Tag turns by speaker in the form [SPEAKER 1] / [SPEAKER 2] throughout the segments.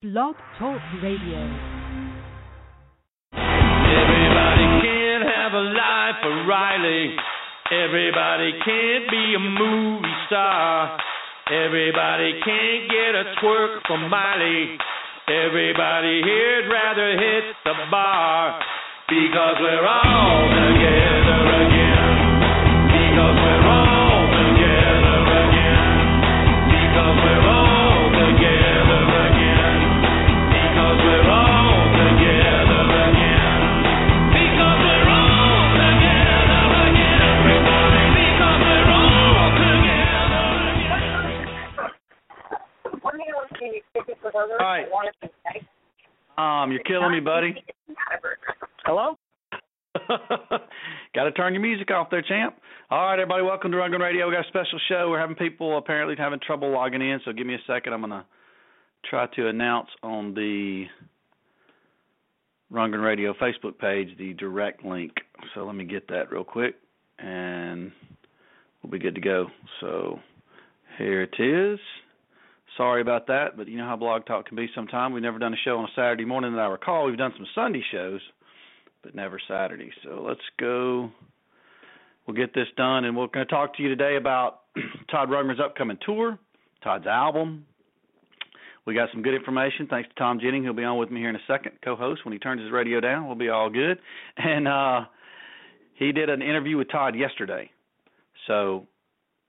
[SPEAKER 1] Blog Talk Radio.
[SPEAKER 2] Everybody can't have a life for Riley. Everybody can't be a movie star. Everybody can't get a twerk from Miley. Everybody here'd rather hit the bar because we're all together again. Again. All
[SPEAKER 3] right. Um, you're killing me, buddy.
[SPEAKER 4] Hello?
[SPEAKER 3] Got to turn your music off there, champ. All right, everybody, welcome to Rundgren Radio. We got a special show. We're having people apparently having trouble logging in, so give me a second. I'm gonna try to announce on the Rundgren Radio Facebook page the direct link. So let me get that real quick, and we'll be good to go. So here it is. Sorry about that, but you know how Blog Talk can be sometime. We've never done a show on a Saturday morning that I recall. We've done some Sunday shows, but never Saturday. So let's go. We'll get this done, and we're going to talk to you today about Todd Rundgren's upcoming tour, Todd's album. We got some good information thanks to Thom Jennings. He'll be on with me here in a second, co-host. When he turns his radio down, we'll be all good. And uh he did an interview with Todd yesterday. So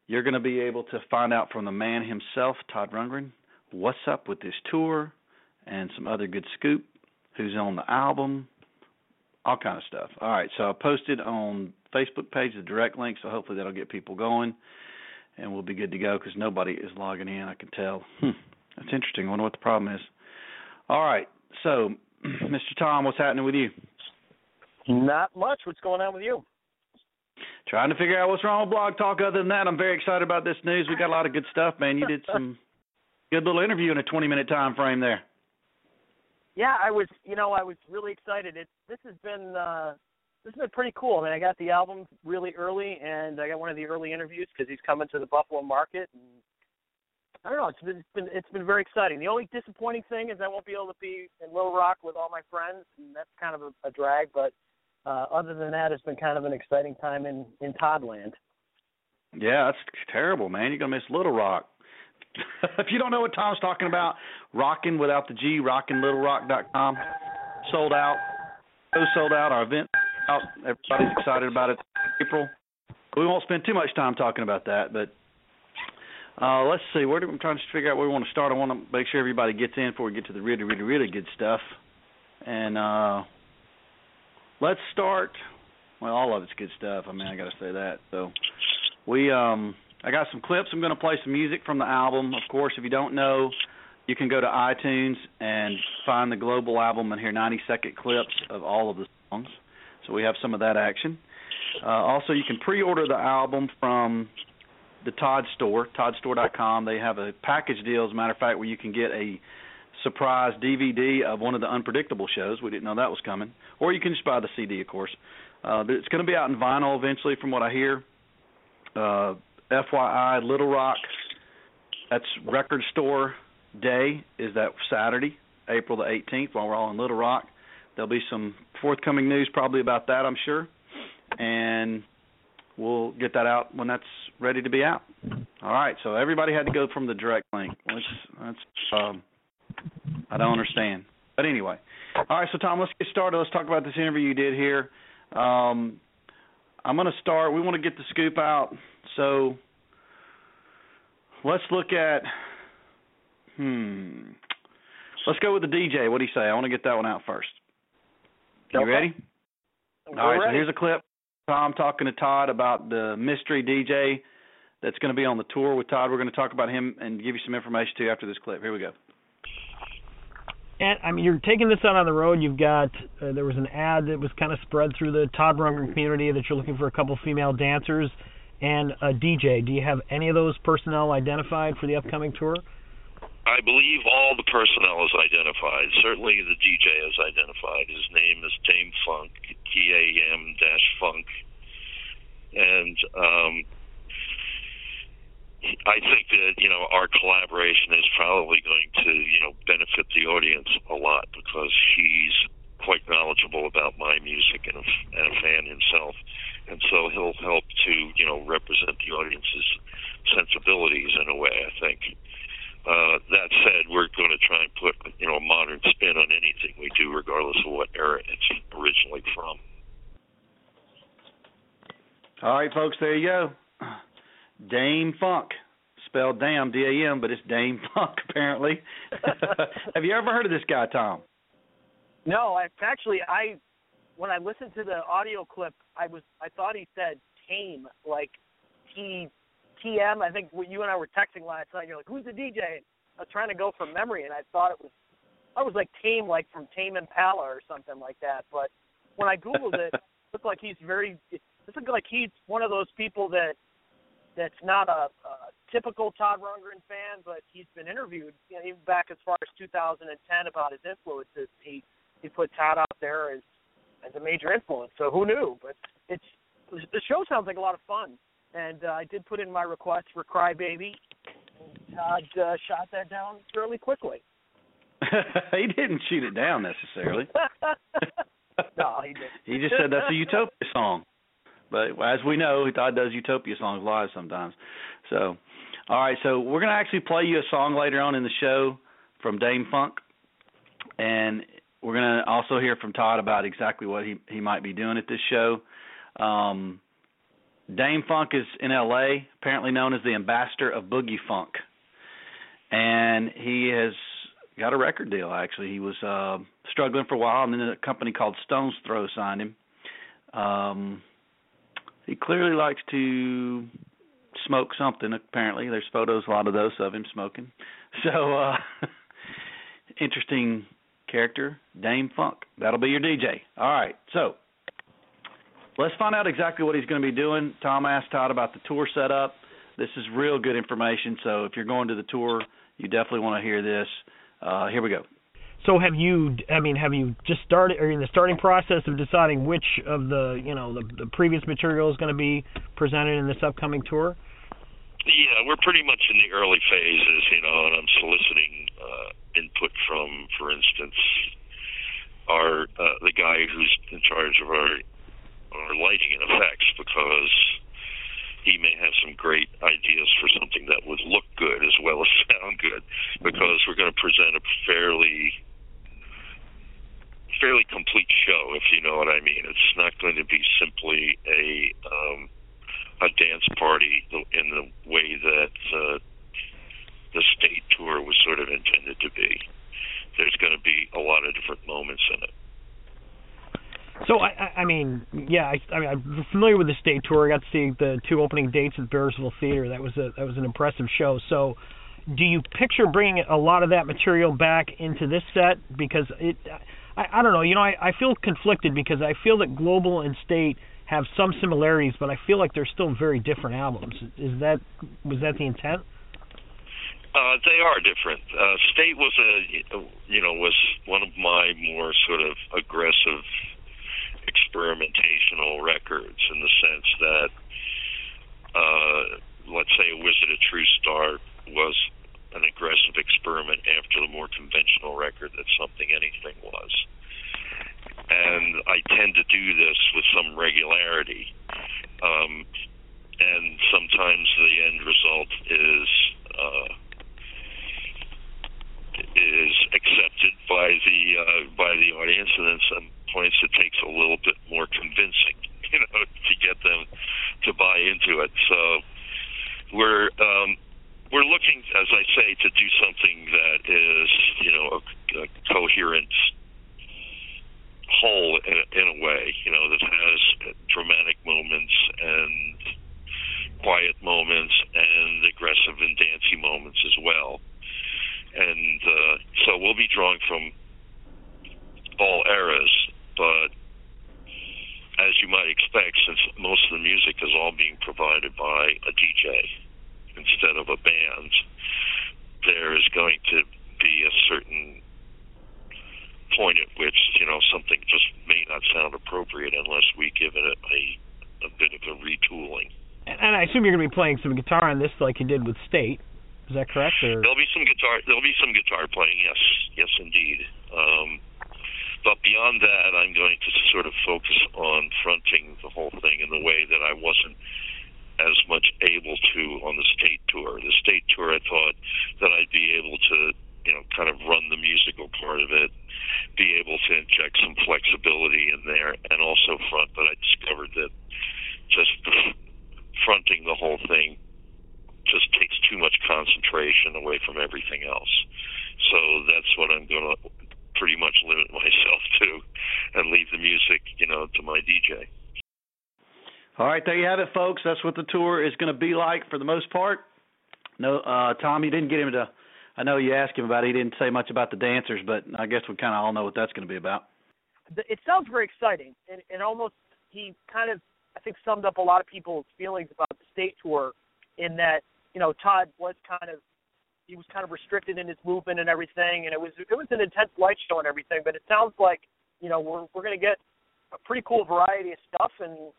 [SPEAKER 3] you're going to be able to find out from the man himself, Todd Rundgren, what's up with this tour and some other good scoop, who's on the album, all kind of stuff. All right, so I posted on Facebook page the direct link, so hopefully that'll get people going, and we'll be good to go because nobody is logging in. I can tell. Hmm, that's interesting. I wonder what the problem is. All right, so Mr. Tom, what's happening with you?
[SPEAKER 4] Not much. What's going on with you?
[SPEAKER 3] Trying to figure out what's wrong with Blog Talk. Other than that, I'm very excited about this news. We got a lot of good stuff, man. You did some good little interview in a 20 minute time frame there.
[SPEAKER 4] Yeah, I was. You know, I was really excited. It this has been uh this has been pretty cool. I mean, I got the album really early, and I got one of the early interviews because he's coming to the Buffalo market. And I don't know. It's been, it's been it's been very exciting. The only disappointing thing is I won't be able to be in Little Rock with all my friends, and that's kind of a, a drag. But uh, other than that, it's been kind of an exciting time in in Toddland.
[SPEAKER 3] Yeah, that's terrible, man. You're gonna miss Little Rock. if you don't know what Tom's talking about, rocking without the G, rockinglittlerock.com, sold out. Show sold out. Our event out. Everybody's excited about it. April. We won't spend too much time talking about that, but uh, let's see. Where do, I'm trying to figure out where we want to start. I want to make sure everybody gets in before we get to the really, really, really good stuff. And uh, let's start. Well, all of it's good stuff. I mean, I got to say that. So we, um, I got some clips. I'm going to play some music from the album. Of course, if you don't know, you can go to iTunes and find the global album and hear 90 second clips of all of the songs. So we have some of that action. Uh, also, you can pre-order the album from the Todd Store, ToddStore.com. They have a package deal, as a matter of fact, where you can get a surprise DVD of one of the unpredictable shows. We didn't know that was coming. Or you can just buy the CD, of course. Uh, it's going to be out in vinyl eventually, from what I hear. Uh, FYI, Little Rock, that's Record Store Day, is that Saturday, April the 18th, while we're all in Little Rock. There'll be some forthcoming news probably about that, I'm sure. And we'll get that out when that's ready to be out. All right, so everybody had to go from the direct link. Which that's um, I don't understand. But anyway, all right. So Tom, let's get started. Let's talk about this interview you did here. Um, I'm going to start. We want to get the scoop out. So let's look at. Hmm. Let's go with the DJ. What do you say? I want to get that one out first. You
[SPEAKER 4] Okay.
[SPEAKER 3] ready?
[SPEAKER 4] We're
[SPEAKER 3] All right. So here's a clip. Tom talking to Todd about the mystery DJ that's going to be on the tour with Todd. We're going to talk about him and give you some information too after this clip. Here we go.
[SPEAKER 5] And I mean, you're taking this out on the road. You've got uh, there was an ad that was kind of spread through the Todd Rundgren community that you're looking for a couple female dancers and a DJ. Do you have any of those personnel identified for the upcoming tour?
[SPEAKER 6] I believe all the personnel is identified. Certainly the DJ is identified. His name is Tame Funk, T A M Funk. And um I think that you know our collaboration is probably going to you know benefit the audience a lot because he's quite knowledgeable about my music and a, and a fan himself, and so he'll help to you know represent the audience's sensibilities in a way. I think. Uh, that said, we're going to try and put you know a modern spin on anything we do, regardless of what era it's originally from.
[SPEAKER 3] All right, folks, there you go. Dame Funk, spelled damn D A M, but it's Dame Funk apparently. Have you ever heard of this guy, Tom?
[SPEAKER 4] No, I actually I when I listened to the audio clip, I was I thought he said tame, like T T M. I think you and I were texting last night. You're like, who's the DJ? I was trying to go from memory, and I thought it was I was like Tame, like from Tame Impala or something like that. But when I googled it, it looked like he's very. It looked like he's one of those people that that's not a, a typical Todd Rundgren fan, but he's been interviewed you know, even back as far as 2010 about his influences. He he put Todd out there as as a major influence. So who knew? But it's the show sounds like a lot of fun, and uh, I did put in my request for Crybaby. And Todd uh, shot that down fairly quickly.
[SPEAKER 3] he didn't shoot it down necessarily.
[SPEAKER 4] no, he didn't.
[SPEAKER 3] he just said that's a Utopia song. But as we know, Todd does Utopia songs live sometimes. So, all right, so we're going to actually play you a song later on in the show from Dame Funk, and we're going to also hear from Todd about exactly what he he might be doing at this show. Um, Dame Funk is in L.A., apparently known as the ambassador of Boogie Funk, and he has got a record deal. Actually, he was uh, struggling for a while, and then a company called Stones Throw signed him. Um, he clearly likes to smoke something. Apparently, there's photos, a lot of those of him smoking. So, uh, interesting character, Dame Funk. That'll be your DJ. All right, so let's find out exactly what he's going to be doing. Tom asked Todd about the tour setup. This is real good information. So, if you're going to the tour, you definitely want to hear this. Uh, here we go.
[SPEAKER 5] So have you? I mean, have you just started? Are in the starting process of deciding which of the you know the, the previous material is going to be presented in this upcoming tour?
[SPEAKER 6] Yeah, we're pretty much in the early phases, you know, and I'm soliciting uh, input from, for instance, our uh, the guy who's in charge of our our lighting and effects because he may have some great ideas for something that would look good as well as sound good because we're going to present a fairly fairly complete show, if you know what I mean. It's not going to be simply a um, a dance party in the way that uh, the state tour was sort of intended to be. There's going to be a lot of different moments in it.
[SPEAKER 5] So I, I mean, yeah, I, I mean, I'm familiar with the state tour. I got to see the two opening dates at Bearsville Theater. That was a that was an impressive show. So, do you picture bringing a lot of that material back into this set? Because it, I, I don't know. You know, I, I feel conflicted because I feel that Global and State have some similarities, but I feel like they're still very different albums. Is that was that the intent?
[SPEAKER 6] Uh, they are different. Uh, State was a you know was one of my more sort of aggressive experimentational records in the sense that uh, let's say Wizard, a True Star was an aggressive experiment after the more conventional record that something anything was. And I tend to do this with some regularity. Um, and sometimes the end result is uh, is accepted by the uh, by the audience, and then some points it takes a little bit more convincing, you know, to get them to buy into it. So we're um, we're looking, as I say, to do something that is, you know, a, a coherent whole in a, in a way, you know, that has dramatic moments and quiet moments and aggressive and dancey moments as well. And uh, so we'll be drawing from all eras, but as you might expect, since most of the music is all being provided by a DJ instead of a band, there is going to be a certain point at which you know something just may not sound appropriate unless we give it a, a bit of a retooling.
[SPEAKER 5] And I assume you're going to be playing some guitar on this, like you did with State. Is that correct? Or?
[SPEAKER 6] There'll be some guitar. There'll be some guitar playing. Yes, yes, indeed. Um, but beyond that, I'm going to sort of focus on fronting the whole thing in the way that I wasn't as much able to on the state tour. The state tour, I thought that I'd be able to, you know, kind of run the musical part of it, be able to inject some flexibility in there, and also front. But I discovered that just fronting the whole thing just takes too much concentration away from everything else. So that's what I'm going to pretty much limit myself to, and leave the music, you know, to my DJ.
[SPEAKER 3] All right, there you have it, folks. That's what the tour is going to be like for the most part. No, uh, Tom, you didn't get him to. I know you asked him about it. He didn't say much about the dancers, but I guess we kind of all know what that's going to be about.
[SPEAKER 4] It sounds very exciting, and, and almost he kind of I think summed up a lot of people's feelings about the state tour, in that you know Todd was kind of he was kind of restricted in his movement and everything, and it was it was an intense light show and everything. But it sounds like you know we're we're going to get a pretty cool variety of stuff, and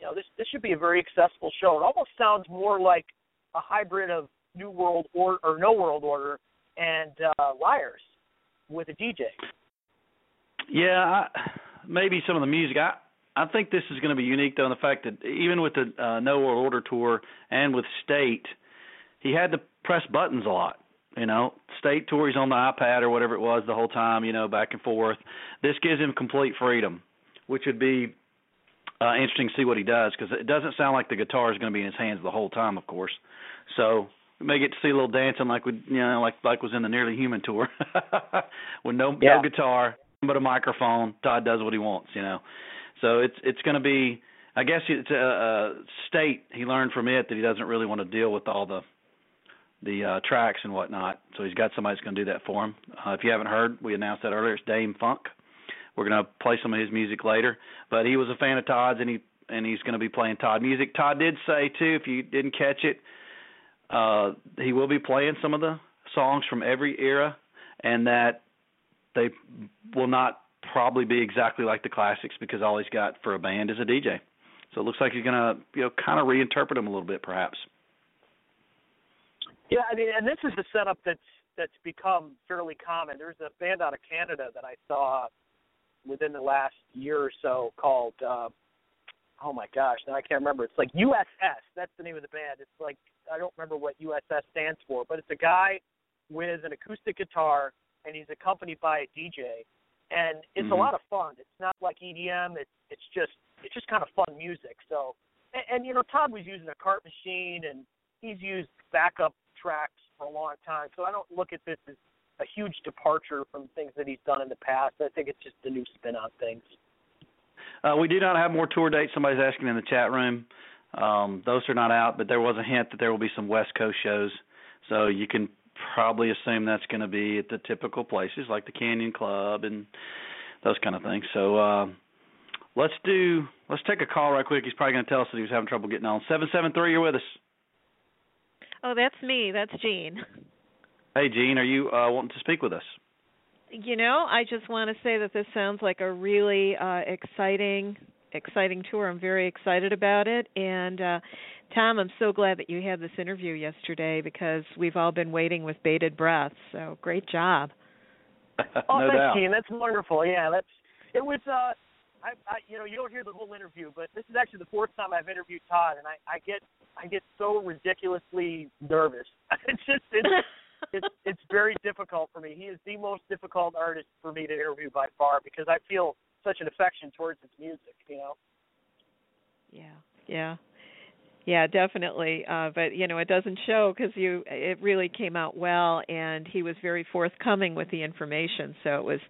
[SPEAKER 4] you know, this this should be a very accessible show. It almost sounds more like a hybrid of New World Order or No World Order and uh, Liars with a DJ.
[SPEAKER 3] Yeah, I, maybe some of the music. I I think this is going to be unique though in the fact that even with the uh, No World Order tour and with State, he had to press buttons a lot. You know, State tour he's on the iPad or whatever it was the whole time. You know, back and forth. This gives him complete freedom, which would be uh, interesting to see what he does because it doesn't sound like the guitar is going to be in his hands the whole time, of course. So we may get to see a little dancing like we, you know, like like was in the Nearly Human tour, with no
[SPEAKER 4] yeah.
[SPEAKER 3] no guitar but a microphone. Todd does what he wants, you know. So it's it's going to be, I guess it's a, a state he learned from it that he doesn't really want to deal with all the the uh, tracks and whatnot. So he's got somebody that's going to do that for him. Uh, if you haven't heard, we announced that earlier. It's Dame Funk. We're to play some of his music later, but he was a fan of Todd's, and he and he's to be playing Todd music. Todd did say too, if you didn't catch it, uh, he will be playing some of the songs from every era, and that they will not probably be exactly like the classics because all he's got for a band is a DJ. So it looks like he's to you know kind of reinterpret them a little bit, perhaps.
[SPEAKER 4] Yeah, I mean, and this is a setup that's that's become fairly common. There's a band out of Canada that I saw within the last year or so called uh oh my gosh, now I can't remember. It's like USS. That's the name of the band. It's like I don't remember what USS stands for, but it's a guy with an acoustic guitar and he's accompanied by a DJ. And it's
[SPEAKER 3] mm-hmm.
[SPEAKER 4] a lot of fun. It's not like EDM. It's it's just it's just kind of fun music. So and, and you know Todd was using a cart machine and he's used backup tracks for a long time. So I don't look at this as a huge departure from things that he's done in the past. I think it's just a new spin on things.
[SPEAKER 3] Uh, we do not have more tour dates. Somebody's asking in the chat room. Um, those are not out, but there was a hint that there will be some West Coast shows. So you can probably assume that's going to be at the typical places like the Canyon Club and those kind of things. So uh, let's do let's take a call right quick. He's probably going to tell us that he was having trouble getting on. Seven seven three, you're with us.
[SPEAKER 7] Oh, that's me. That's Jean.
[SPEAKER 3] Hey, Jean, are you uh, wanting to speak with us?
[SPEAKER 7] You know, I just want to say that this sounds like a really uh, exciting, exciting tour. I'm very excited about it. And uh, Tom, I'm so glad that you had this interview yesterday because we've all been waiting with bated breath. So great job.
[SPEAKER 4] oh,
[SPEAKER 3] no
[SPEAKER 4] thanks,
[SPEAKER 3] doubt.
[SPEAKER 4] Jean. That's wonderful. Yeah, that's it was. uh I, I, you know, you don't hear the whole interview, but this is actually the fourth time I've interviewed Todd, and I, I get, I get so ridiculously nervous. It's just, it's, it's it's very difficult for me. He is the most difficult artist for me to interview by far because I feel such an affection towards his music. You know.
[SPEAKER 7] Yeah. Yeah. Yeah, definitely. Uh, but you know, it doesn't show because you. It really came out well, and he was very forthcoming with the information. So it was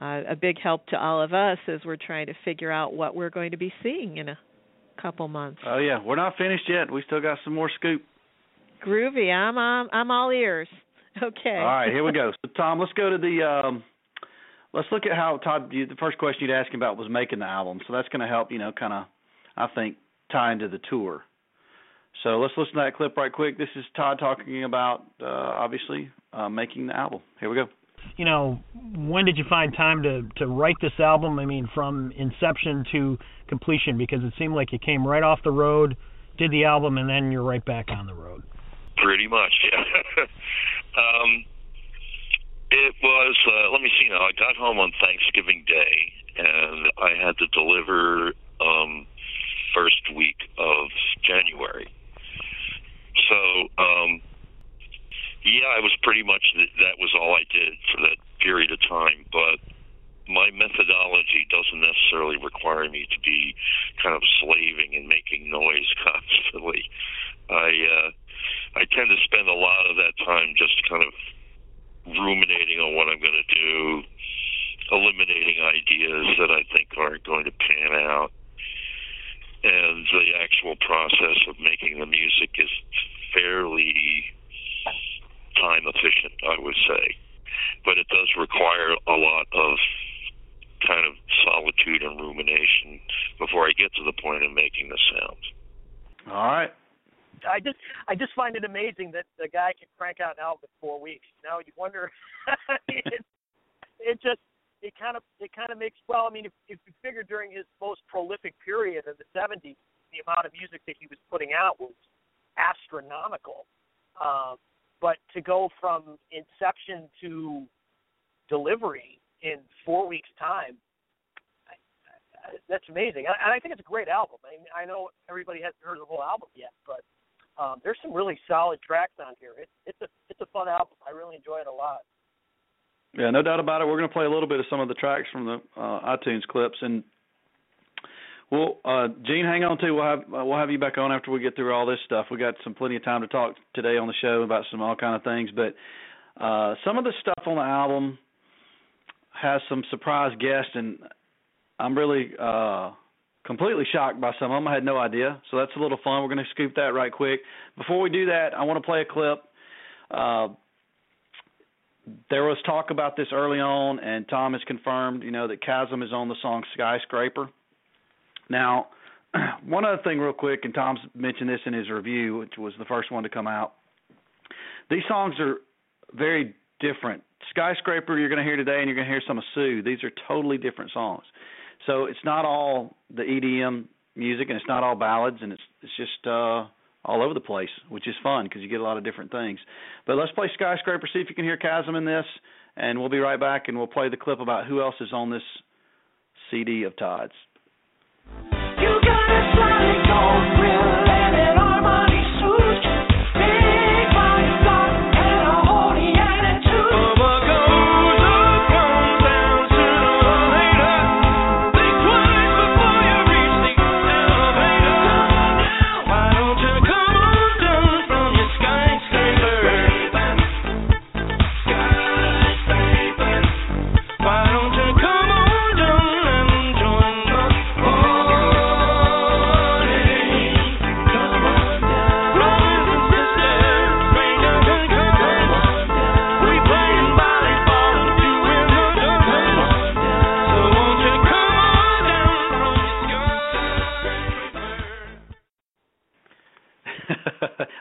[SPEAKER 7] uh, a big help to all of us as we're trying to figure out what we're going to be seeing in a couple months.
[SPEAKER 3] Oh yeah, we're not finished yet. We still got some more scoop.
[SPEAKER 7] Groovy. I'm I'm, I'm all ears. Okay.
[SPEAKER 3] All right, here we go. So Tom, let's go to the um let's look at how Todd you, the first question you'd ask him about was making the album. So that's going to help, you know, kind of I think tie into the tour. So let's listen to that clip right quick. This is Todd talking about uh obviously uh making the album. Here we go.
[SPEAKER 5] You know, when did you find time to to write this album? I mean, from inception to completion because it seemed like you came right off the road did the album, and then you're right back on the road.
[SPEAKER 6] Pretty much, yeah. um, it was. Uh, let me see now. I got home on Thanksgiving Day, and I had to deliver um, first week of January. So, um, yeah, I was pretty much that was all I did for that period of time. But my methodology doesn't necessarily require me to be kind of slaving and making noise constantly. I uh, I tend to spend a lot of that time just kind of ruminating on what I'm going to do, eliminating ideas that I think aren't going to pan out. And the actual process of making the music is fairly time efficient, I would say. But it does require a lot of kind of solitude and rumination before I get to the point of making the sound.
[SPEAKER 3] All right.
[SPEAKER 4] I just I just find it amazing that the guy can crank out an album in four weeks. You know, you wonder it, it just it kind of it kind of makes well. I mean, if, if you figure during his most prolific period of the '70s, the amount of music that he was putting out was astronomical. Um, but to go from inception to delivery in four weeks' time, I, I, that's amazing. And I think it's a great album. I mean, I know everybody hasn't heard the whole album yet, but um, there's some really solid tracks on here. It's it's a it's a fun album. I really enjoy it a lot.
[SPEAKER 3] Yeah, no doubt about it. We're going to play a little bit of some of the tracks from the uh, iTunes clips, and well, uh, Gene, hang on too. We'll have uh, we'll have you back on after we get through all this stuff. We got some plenty of time to talk today on the show about some all kind of things, but uh, some of the stuff on the album has some surprise guests, and I'm really uh, completely shocked by some of them. I had no idea, so that's a little fun. We're going to scoop that right quick. Before we do that, I want to play a clip. Uh, there was talk about this early on, and Tom has confirmed, you know, that Kasim is on the song "Skyscraper." Now, one other thing, real quick, and Tom's mentioned this in his review, which was the first one to come out. These songs are very different. Skyscraper, you're going to hear today, and you're going to hear some of Soothe. These are totally different songs. So it's not all the EDM music, and it's not all ballads, and it's it's just uh, all over the place, which is fun because you get a lot of different things. But let's play Skyscraper, see if you can hear Kasim in this, and we'll be right back, and we'll play the clip about who else is on this CD of Todd's.
[SPEAKER 8] You got a solid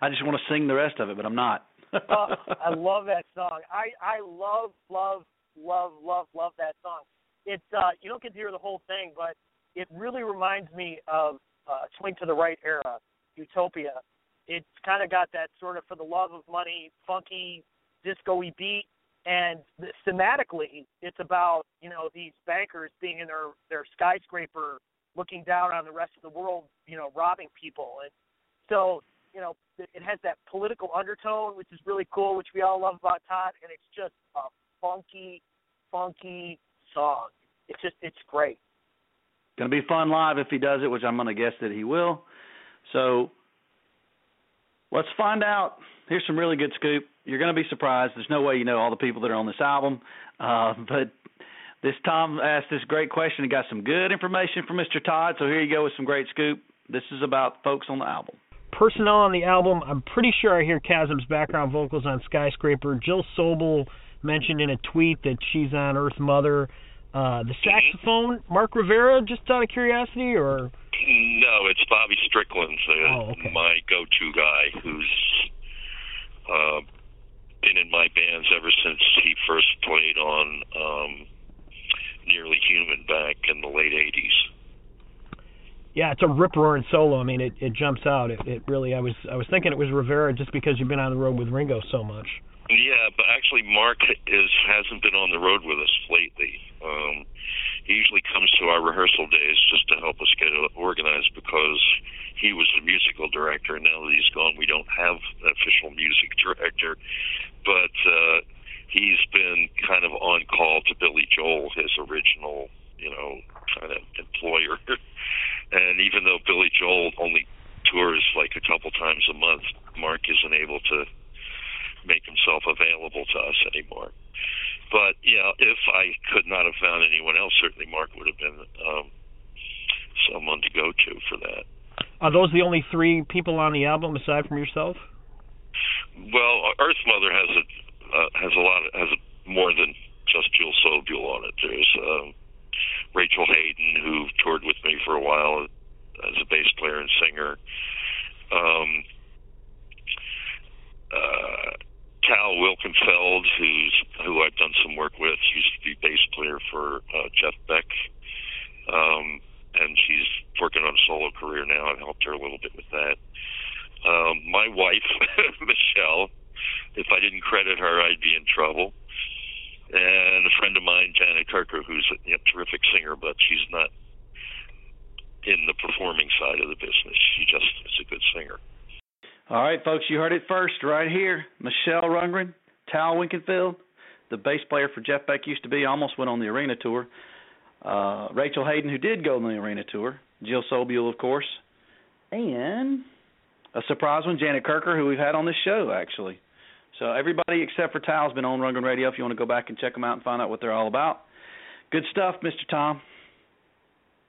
[SPEAKER 3] I just want to sing the rest of it, but I'm not.
[SPEAKER 4] uh, I love that song. I I love love love love love that song. It's uh you don't get to hear the whole thing, but it really reminds me of uh Swing to the Right era, Utopia. It's kind of got that sort of for the love of money, funky, disco-y beat, and thematically, it's about you know these bankers being in their their skyscraper, looking down on the rest of the world, you know, robbing people, and so you know, it has that political undertone, which is really cool, which we all love about Todd, and it's just a funky, funky song. It's just, it's great.
[SPEAKER 3] Going to be fun live if he does it, which I'm going to guess that he will. So let's find out. Here's some really good scoop. You're going to be surprised. There's no way you know all the people that are on this album, uh, but this Tom asked this great question and got some good information from Mr. Todd. So here you go with some great scoop. This is about folks on the album
[SPEAKER 5] personnel on the album, I'm pretty sure I hear Kasim's background vocals on Skyscraper. Jill Sobel mentioned in a tweet that she's on Earth Mother. Uh, the saxophone, Mark Rivera, just out of curiosity, or?
[SPEAKER 6] No, it's Bobby Strickland, uh,
[SPEAKER 5] oh, okay.
[SPEAKER 6] my go-to guy, who's uh, been in my bands ever since he first played on um, Nearly Human back in the late '80s.
[SPEAKER 5] Yeah, it's a rip roaring solo. I mean, it it jumps out. It it really. I was I was thinking it was Rivera just because you've been on the road with Ringo so much.
[SPEAKER 6] Yeah, but actually, Mark is hasn't been on the road with us lately. Um, he usually comes to our rehearsal days just to help us get organized because he was the musical director. And now that he's gone, we don't have an official music director. But uh, he's been kind of on call to Billy Joel, his original, you know, kind of employer. and even though Billy Joel only tours like a couple times a month, Mark isn't able to make himself available to us anymore. But yeah, if I could not have found anyone else, certainly Mark would have been um, someone to go to for that.
[SPEAKER 5] Are those the only three people on the album aside from yourself?
[SPEAKER 6] Well, Earth Mother has a uh, has a lot of, has a, more than just Jill Sobule on it. There's um, Rachel Haden who toured with me for a while as a bass player and singer. Um, uh, Tal Wilkenfeld, who's who I've done some work with, used to be bass player for uh, Jeff Beck, um, and she's working on a solo career now. I've helped her a little bit with that. Um, my wife, Michelle, if I didn't credit her, I'd be in trouble. And a friend of mine, Janet Kirker, who's a you know, terrific singer, but she's not in the performing side of the business. She just is a good singer.
[SPEAKER 3] All right, folks, you heard it first right here. Michelle Rundgren, Tal Winkenfield, the bass player for Jeff Beck used to be, almost went on the arena tour. Uh, Rachel Haden, who did go on the arena tour. Jill Sobule, of course. And a surprise one, Janet Kirker, who we've had on this show, actually. So everybody except for Tal has been on Rundgren Radio if you want to go back and check them out and find out what they're all about. Good stuff, Mr. Tom.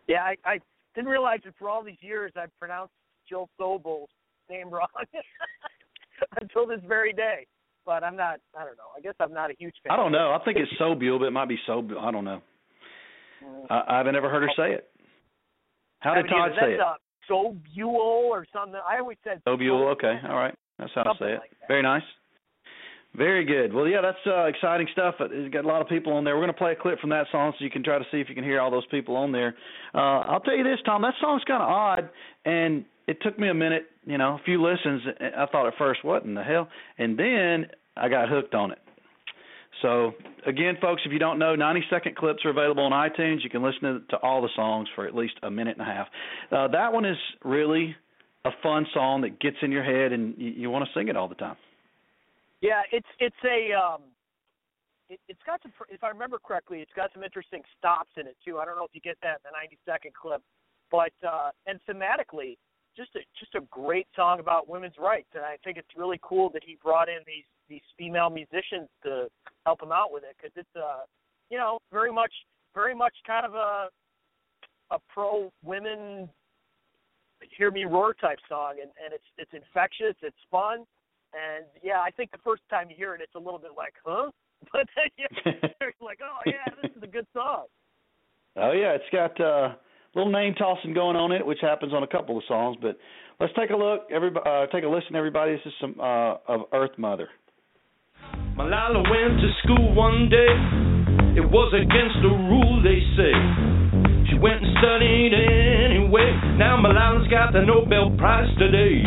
[SPEAKER 4] Yeah, I, I didn't realize that for all these years I've pronounced Jill Sobel's name wrong until this very day. But I'm not. I don't know. I guess I'm not a huge fan.
[SPEAKER 3] I don't know. I think it's Sobule, but it might be Sobule. I don't know. Mm. I, I haven't ever heard her say it. How did
[SPEAKER 4] I
[SPEAKER 3] Todd
[SPEAKER 4] that's
[SPEAKER 3] say it?
[SPEAKER 4] Sobule or something. I always said
[SPEAKER 3] Sobule. Okay, all right. That's how I say it.
[SPEAKER 4] like.
[SPEAKER 3] Very nice. Very good. Well, yeah, that's uh, exciting stuff. It's got a lot of people on there. We're going to play a clip from that song so you can try to see if you can hear all those people on there. Uh, I'll tell you this, Tom. That song's kind of odd, and it took me a minute, you know, a few listens. I thought at first, what in the hell? And then I got hooked on it. So again, folks, if you don't know, 90-second clips are available on iTunes. You can listen to, to all the songs for at least a minute and a half. Uh, that one is really a fun song that gets in your head, and you, you want to sing it all the time.
[SPEAKER 4] Yeah, it's it's a um, it, it's got some. If I remember correctly, it's got some interesting stops in it too. I don't know if you get that in the 90 second clip, but uh, and thematically, just a just a great song about women's rights. And I think it's really cool that he brought in these these female musicians to help him out with it because it's uh, you know, very much very much kind of a a pro women hear me roar type song and and it's it's infectious it's fun and yeah i think the first time you hear it it's a little bit like huh but then you're like oh yeah this is a good song
[SPEAKER 3] Oh yeah, it's got uh, a little name tossing going on it, which happens on a couple of songs. But let's take a look. Everybody, uh, take a listen. Everybody, this is some uh, of Earth Mother.
[SPEAKER 2] Malala went to school one day. It was against the rule, they say. She went and studied anyway. Now Malala's got the Nobel Prize today.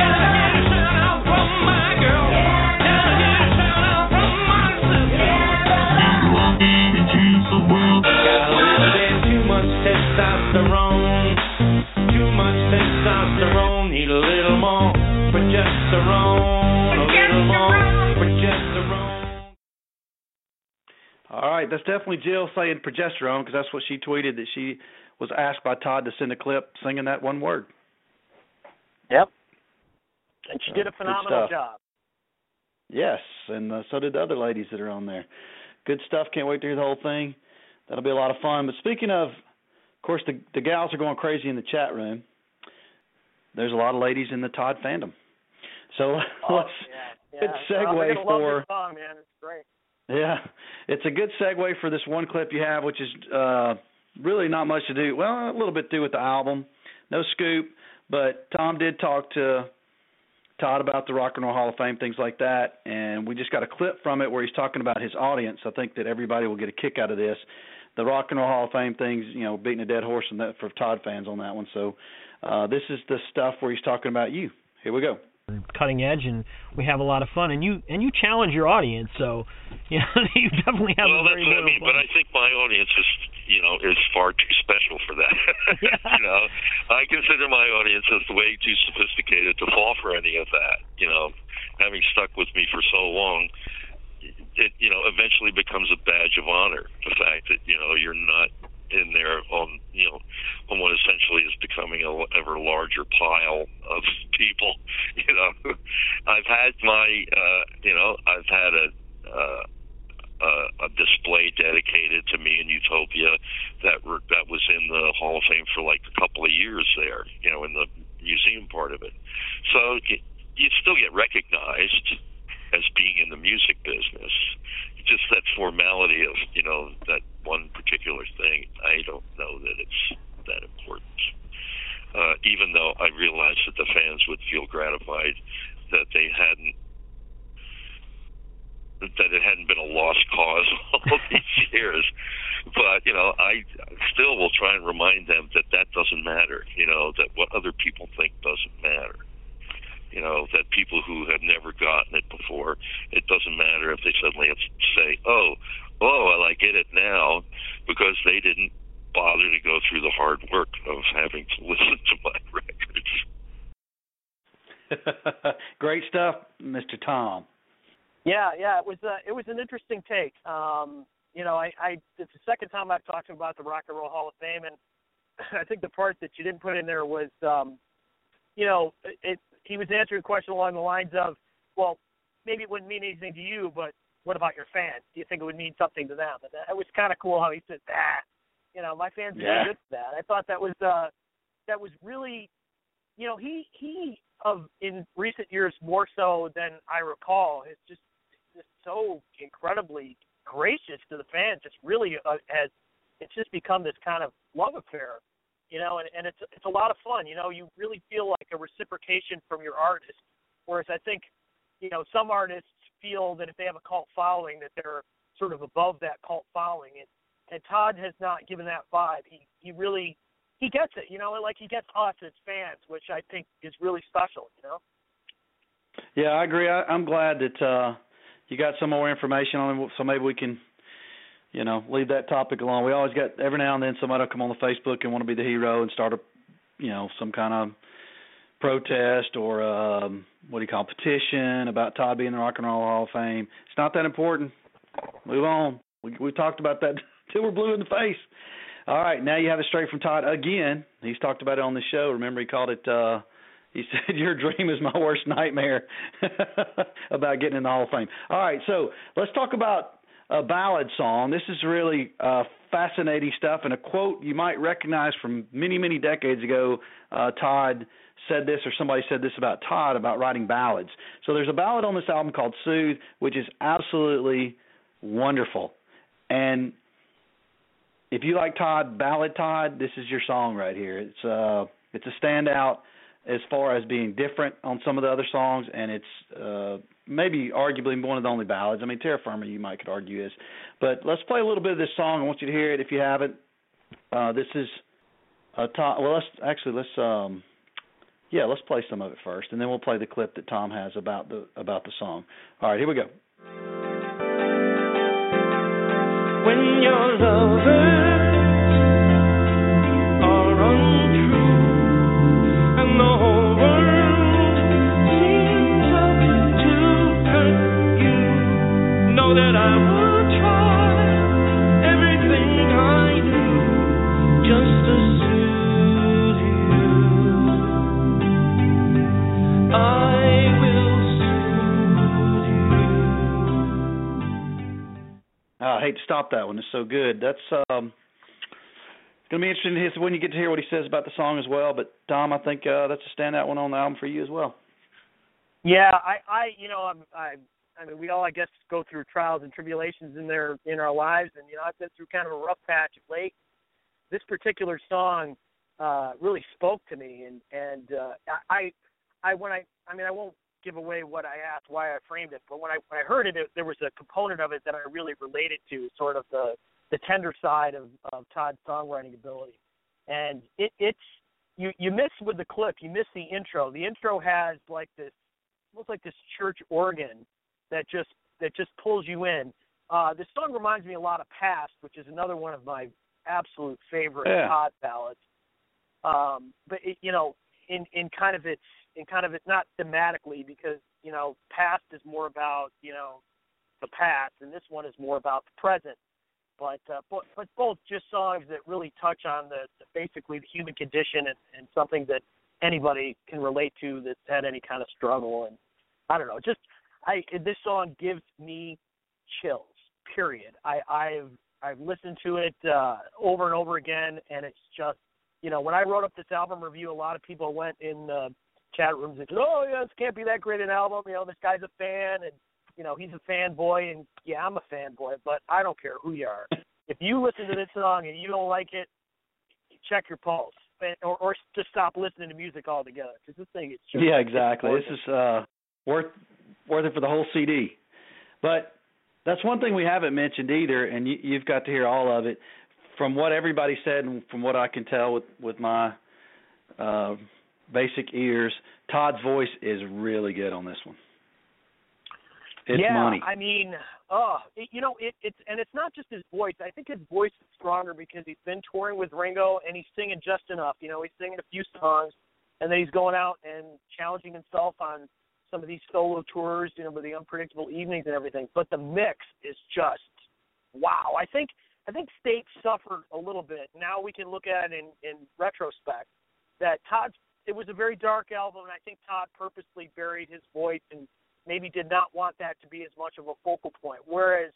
[SPEAKER 3] All right, that's definitely Jill saying progesterone because that's what she tweeted that she was asked by Todd to send a clip singing that one word.
[SPEAKER 4] yep and she did a phenomenal job
[SPEAKER 3] Yes, and uh, so did the other ladies that are on there. Good stuff. Can't wait to hear the whole thing. That'll be a lot of fun. But speaking of, of course, the the gals are going crazy in the chat room. There's a lot of ladies in the Todd fandom. So
[SPEAKER 4] oh,
[SPEAKER 3] let's
[SPEAKER 4] yeah,
[SPEAKER 3] good segue
[SPEAKER 4] oh,
[SPEAKER 3] for-
[SPEAKER 4] love this song man it's great
[SPEAKER 3] Yeah, it's a good segue for this one clip you have, which is uh, really not much to do. Well, a little bit to do with the album. No scoop, But Tom did talk to Todd about the Rock and Roll Hall of Fame, things like that, and we just got a clip from it where he's talking about his audience. I think that everybody will get a kick out of this. The Rock and Roll Hall of Fame things, you know, beating a dead horse and that for Todd fans on that one. So uh, this is the stuff where he's talking about you. Here we go
[SPEAKER 5] cutting edge and we have a lot of fun and you and you challenge your audience so you know you definitely have
[SPEAKER 6] well,
[SPEAKER 5] a very
[SPEAKER 6] that's what I mean,
[SPEAKER 5] fun.
[SPEAKER 6] but I think my audience is you know is far too special for that.
[SPEAKER 5] Yeah.
[SPEAKER 6] you know, I consider my audience as way too sophisticated to fall for any of that. You know, having stuck with me for so long, it you know eventually becomes a badge of honor. The fact that you know you're not in there on you know on what essentially is becoming a ever larger pile of people. You know, I've had my uh, you know I've had a. Uh, a display dedicated to me in Utopia that were, that was in the Hall of Fame for like a couple of years there, you know, in the museum part of it. So you still get recognized as being in the music business. Just that formality of you know that one particular thing. I don't know that it's that important. Uh, even though I realize that the fans would feel gratified that they hadn't that it hadn't been a lost cause all these years. But you know, I still will try and remind them that that doesn't matter. You know, that what other people think doesn't matter. You know, that people who have never gotten it before, it doesn't matter if they suddenly have to say, "Oh, oh, well, I get it now," because they didn't bother to go through the hard work of having to listen to my records.
[SPEAKER 3] Great stuff, Mr. Tom.
[SPEAKER 4] Yeah, yeah, it was uh, it was an interesting take. Um, you know, I, I it's the second time I've talked about the Rock and Roll Hall of Fame, and I think the part that you didn't put in there was, um, you know, it, it he was answering a question along the lines of, well, maybe it wouldn't mean anything to you, but what about your fans? Do you think it would mean something to them? And that, was kind of cool how he said, ah, you know, my fans are
[SPEAKER 3] Yeah.
[SPEAKER 4] good for that. I thought that was uh, that was really, you know, he he of in recent years more so than I recall. It's just just so incredibly gracious to the fans. It's really uh, has it's just become this kind of love affair, you know, and, and it's it's a lot of fun. You know, you really feel like a reciprocation from your artist. Whereas I think, you know, some artists feel that if they have a cult following, that they're sort of above that cult following, and and Todd has not given that vibe. He he really he gets it, you know, like he gets us as fans, which I think is really special, you know.
[SPEAKER 3] Yeah, I agree. I, I'm glad that uh you got some more information on it, so maybe we can, you know, leave that topic alone. We always got every now and then somebody will come on the Facebook and want to be the hero and start a, you know, some kind of protest or um what do you call it, petition about Todd being in the Rock and Roll Hall of Fame. It's not that important. Move on. We we talked about that till we're blue in the face. All right, now you have it straight from Todd again. He's talked about it on the show. Remember, he called it. uh He said, "Your dream is my worst nightmare," about getting in the Hall of Fame. All right, so let's talk about a ballad song. This is really uh, fascinating stuff, and a quote you might recognize from many, many decades ago. Uh, Todd said this, or somebody said this about Todd about writing ballads. So there's a ballad on this album called "Soothe," which is absolutely wonderful, and if you like Todd, Ballad Todd, this is your song right here. It's uh it's a standout as far as being different on some of the other songs and it's uh maybe arguably one of the only ballads. I mean Terra Firma you might could argue is. But let's play a little bit of this song. I want you to hear it if you haven't. Uh this is uh Tom well let's actually let's um yeah, let's play some of it first and then we'll play the clip that Tom has about the about the song. All right, here we go.
[SPEAKER 2] when your lovers I
[SPEAKER 3] hate to stop that one. It's so good. That's um gonna be interesting to hear when you get to hear what he says about the song as well. But Tom, I think uh that's a standout one on the album for you as well.
[SPEAKER 4] Yeah, I, I, you know, I'm, I, I mean, we all, I guess, go through trials and tribulations in their in our lives, and you know, I've been through kind of a rough patch of late. This particular song, uh, really spoke to me, and and uh, I I when I I mean I won't give away what I asked why I framed it, but when I when I heard it, it there was a component of it that I really related to, sort of the the tender side of of Todd's songwriting ability, and it it's you you miss with the clip, you miss the intro. The intro has like this almost like this church organ that just that just pulls you in. Uh, this song reminds me a lot of Past, which is another one of my absolute favorite
[SPEAKER 3] Yeah.
[SPEAKER 4] Todd ballads. Um, but it, you know, in in kind of its in kind of it's not thematically because you know Past is more about you know the past, and this one is more about the present. But uh, but but both just songs that really touch on the, the basically the human condition and, and something that anybody can relate to that's had any kind of struggle and I don't know just I this song gives me chills. Period. I I've I've listened to it uh, over and over again, and it's just you know when I wrote up this album review, a lot of people went in uh, chat rooms and said, "Oh yeah, this can't be that great an album." You know, this guy's a fan, and you know he's a fanboy, and yeah, I'm a fanboy, but I don't care who you are. if you listen to this song and you don't like it, check your pulse, and, or or just stop listening to music altogether because this thing is just
[SPEAKER 3] Yeah, exactly. This is uh worth worth it for the whole CD. But that's one thing we haven't mentioned either, and you, you've got to hear all of it. From what everybody said, and from what I can tell with with my uh, basic ears, Todd's voice is really good on this one. It's
[SPEAKER 4] yeah,
[SPEAKER 3] money.
[SPEAKER 4] I mean, oh, it, you know, it, it's and it's not just his voice. I think his voice is stronger because he's been touring with Ringo and he's singing just enough. You know, he's singing a few songs, and then he's going out and challenging himself on some of these solo tours. You know, with the unpredictable evenings and everything. But the mix is just wow. I think I think State suffered a little bit. Now we can look at it in in retrospect that Todd's it was a very dark album, and I think Todd purposely buried his voice and maybe did not want that to be as much of a focal point. Whereas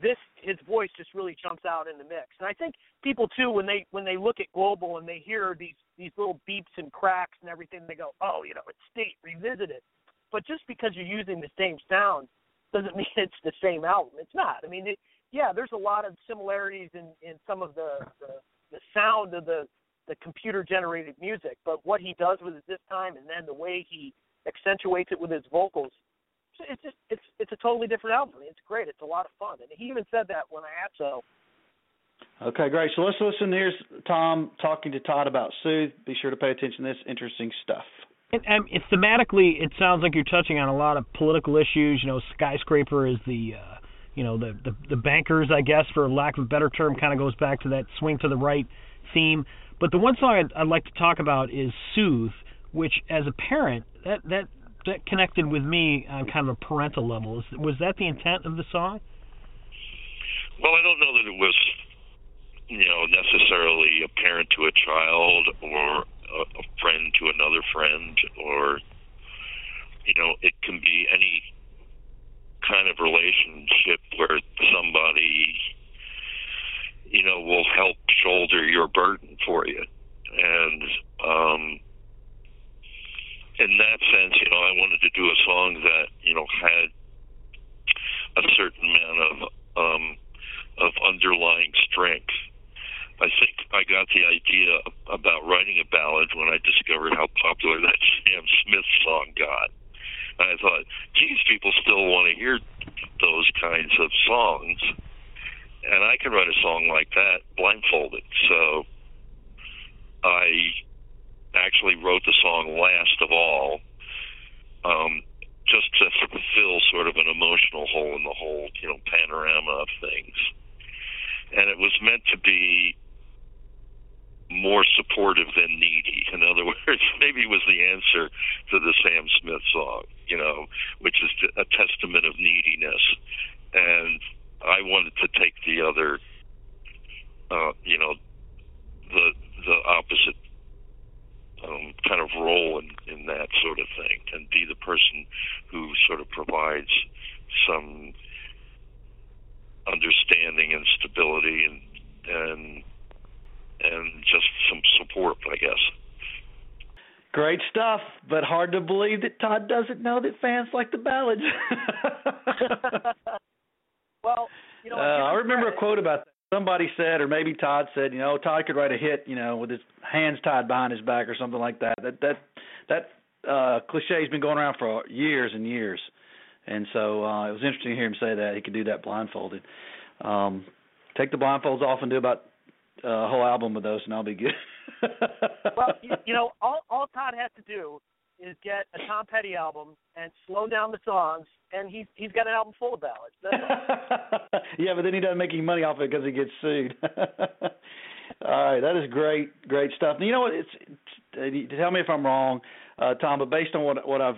[SPEAKER 4] this, his voice just really jumps out in the mix. And I think people too, when they when they look at Global and they hear these these little beeps and cracks and everything, they go, oh, you know, it's State revisited. But just because you're using the same sound doesn't mean it's the same album. It's not. I mean, it, yeah, there's a lot of similarities in in some of the the, the sound of the the computer generated music, but what he does with it this time, and then the way he accentuates it with his vocals, it's just it's it's a totally different album. It's great. It's a lot of fun, and he even said that when I asked so.
[SPEAKER 3] Okay, great. So let's listen. Here's Thom talking to Todd about Soothe. Be sure to pay attention to this interesting stuff.
[SPEAKER 5] And, and it's thematically, it sounds like you're touching on a lot of political issues. You know, skyscraper is the, uh, you know, the, the the bankers, I guess, for lack of a better term, kind of goes back to that swing to the right theme. But the one song I'd, I'd like to talk about is "Soothe," which, as a parent, that that that connected with me on kind of a parental level. Was that the intent of the song?
[SPEAKER 6] Well, I don't know that it was, you know, necessarily a parent to a child or a, a friend to another friend, or, you know, it can be any kind of relationship where somebody, you know, will help shoulder your burden for you. And, um, in that sense, you know, I wanted to do a song that, you know, had a certain amount of, um, of underlying strength. I think I got the idea about writing a ballad when I discovered how popular that Sam Smith song got. And I thought, geez, people still want to hear those kinds of songs. And I can write a song like that blindfolded. So I actually wrote the song last of all, um, just to fulfill sort of an emotional hole in the whole, you know, panorama of things. And it was meant to be more supportive than needy. In other words, maybe it was the answer to the Sam Smith song, you know, which is a testament of neediness. And I wanted to take the other, uh, you know, the the opposite um, kind of role in, in that sort of thing, and be the person who sort of provides some understanding and stability and and and just some support, I guess.
[SPEAKER 3] Great stuff, but hard to believe that Todd doesn't know that fans like the ballads.
[SPEAKER 4] well, you know,
[SPEAKER 3] uh, I remember
[SPEAKER 4] credit.
[SPEAKER 3] a quote about that. somebody said, or maybe Todd said, you know, Todd could write a hit, you know, with his hands tied behind his back or something like that. That that that uh cliche's been going around for years and years. And so uh it was interesting to hear him say that he could do that blindfolded. Um take the blindfolds off and do about uh, a whole album with those and I'll be good.
[SPEAKER 4] well, you, you know, all all Todd has to do is get a Tom Petty album and slow down the songs, and he's he's got an album full of ballads.
[SPEAKER 3] Yeah, but then he doesn't make any money off it because he gets sued. All right, that is great, great stuff. And you know what? It's, it's tell me if I'm wrong, uh, Thom, but based on what what I've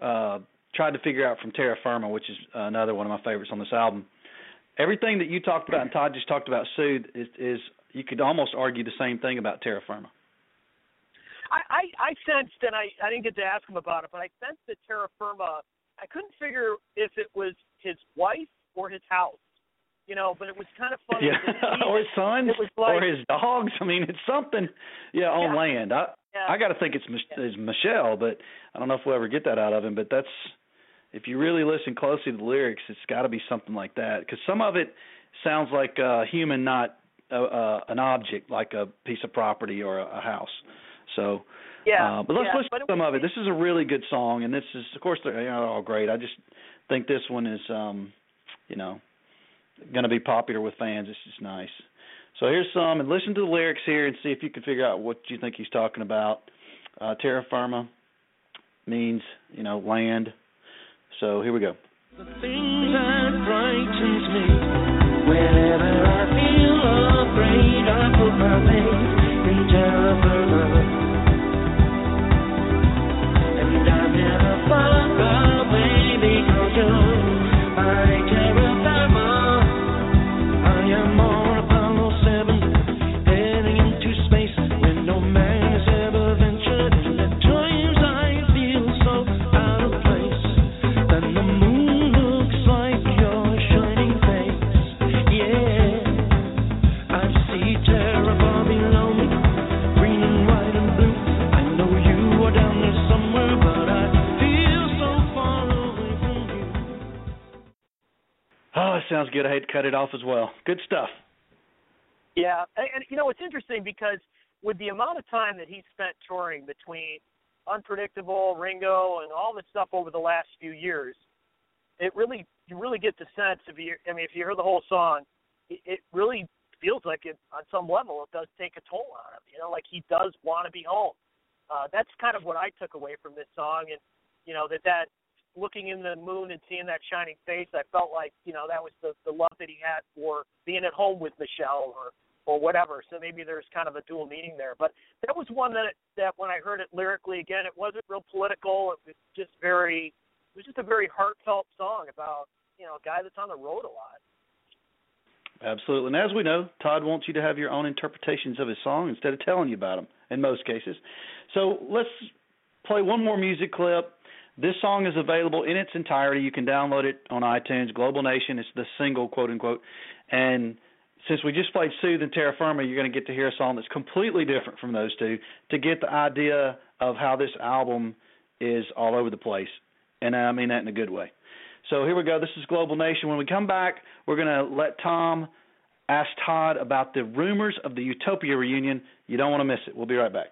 [SPEAKER 3] uh, tried to figure out from Terra Firma, which is another one of my favorites on this album, everything that you talked about and Todd just talked about, Soothe, is, is you could almost argue the same thing about Terra Firma.
[SPEAKER 4] I, I I sensed, and I I didn't get to ask him about it, but I sensed that Terra Firma. I couldn't figure if it was his wife or his house, you know. But it was kind of funny.
[SPEAKER 3] Yeah, or his sons,
[SPEAKER 4] like,
[SPEAKER 3] or his dogs. I mean, it's something, yeah, on
[SPEAKER 4] Yeah.
[SPEAKER 3] land. I
[SPEAKER 4] Yeah.
[SPEAKER 3] I got to think it's Mich- it's Michelle, but I don't know if we'll ever get that out of him. But that's if you really listen closely to the lyrics, it's got to be something like that because some of it sounds like a human, not uh, uh, an object, like a piece of property or a, a house. So.
[SPEAKER 4] yeah.
[SPEAKER 3] Uh, but let's
[SPEAKER 4] yeah,
[SPEAKER 3] listen
[SPEAKER 4] but
[SPEAKER 3] to
[SPEAKER 4] it
[SPEAKER 3] some
[SPEAKER 4] was-
[SPEAKER 3] of it. This is a really good song, and this is, of course, they're you know, all great. I just think this one is, um, you know, going to be popular with fans. It's just nice. So here's some, and listen to the lyrics here and see if you can figure out what you think he's talking about. Uh, terra firma means, you know, land. So here we go.
[SPEAKER 8] The thing that frightens me Whenever I feel afraid I put my faith
[SPEAKER 3] sounds good. I hate to cut it off as well. Good stuff.
[SPEAKER 4] Yeah, and, and you know it's interesting because with the amount of time that he spent touring between Unpredictable, Ringo, and all this stuff over the last few years, it really you really get the sense if you I mean if you hear the whole song, it, it really feels like it on some level it does take a toll on him. You know, like he does want to be home. Uh, that's kind of what I took away from this song, and you know that that looking in the moon and seeing that shining face, I felt like you know that was the the love that he had for being at home with Michelle or or whatever. So maybe there's kind of a dual meaning there. But that was one that that when I heard it lyrically again, it wasn't real political. It was just very it was just a very heartfelt song about you know a guy that's on the road a lot.
[SPEAKER 3] Absolutely. And as we know, Todd wants you to have your own interpretations of his song instead of telling you about them in most cases. So let's play one more music clip. This song is available in its entirety. You can download it on iTunes. Global Nation, it's the single, quote unquote. And since we just played Soothe and Terra Firma, you're going to get to hear a song that's completely different from those two to get the idea of how this album is all over the place. And I mean that in a good way. So here we go. This is Global Nation. When we come back, we're going to let Thom ask Todd about the rumors of the Utopia reunion. You don't want to miss it. We'll be right back.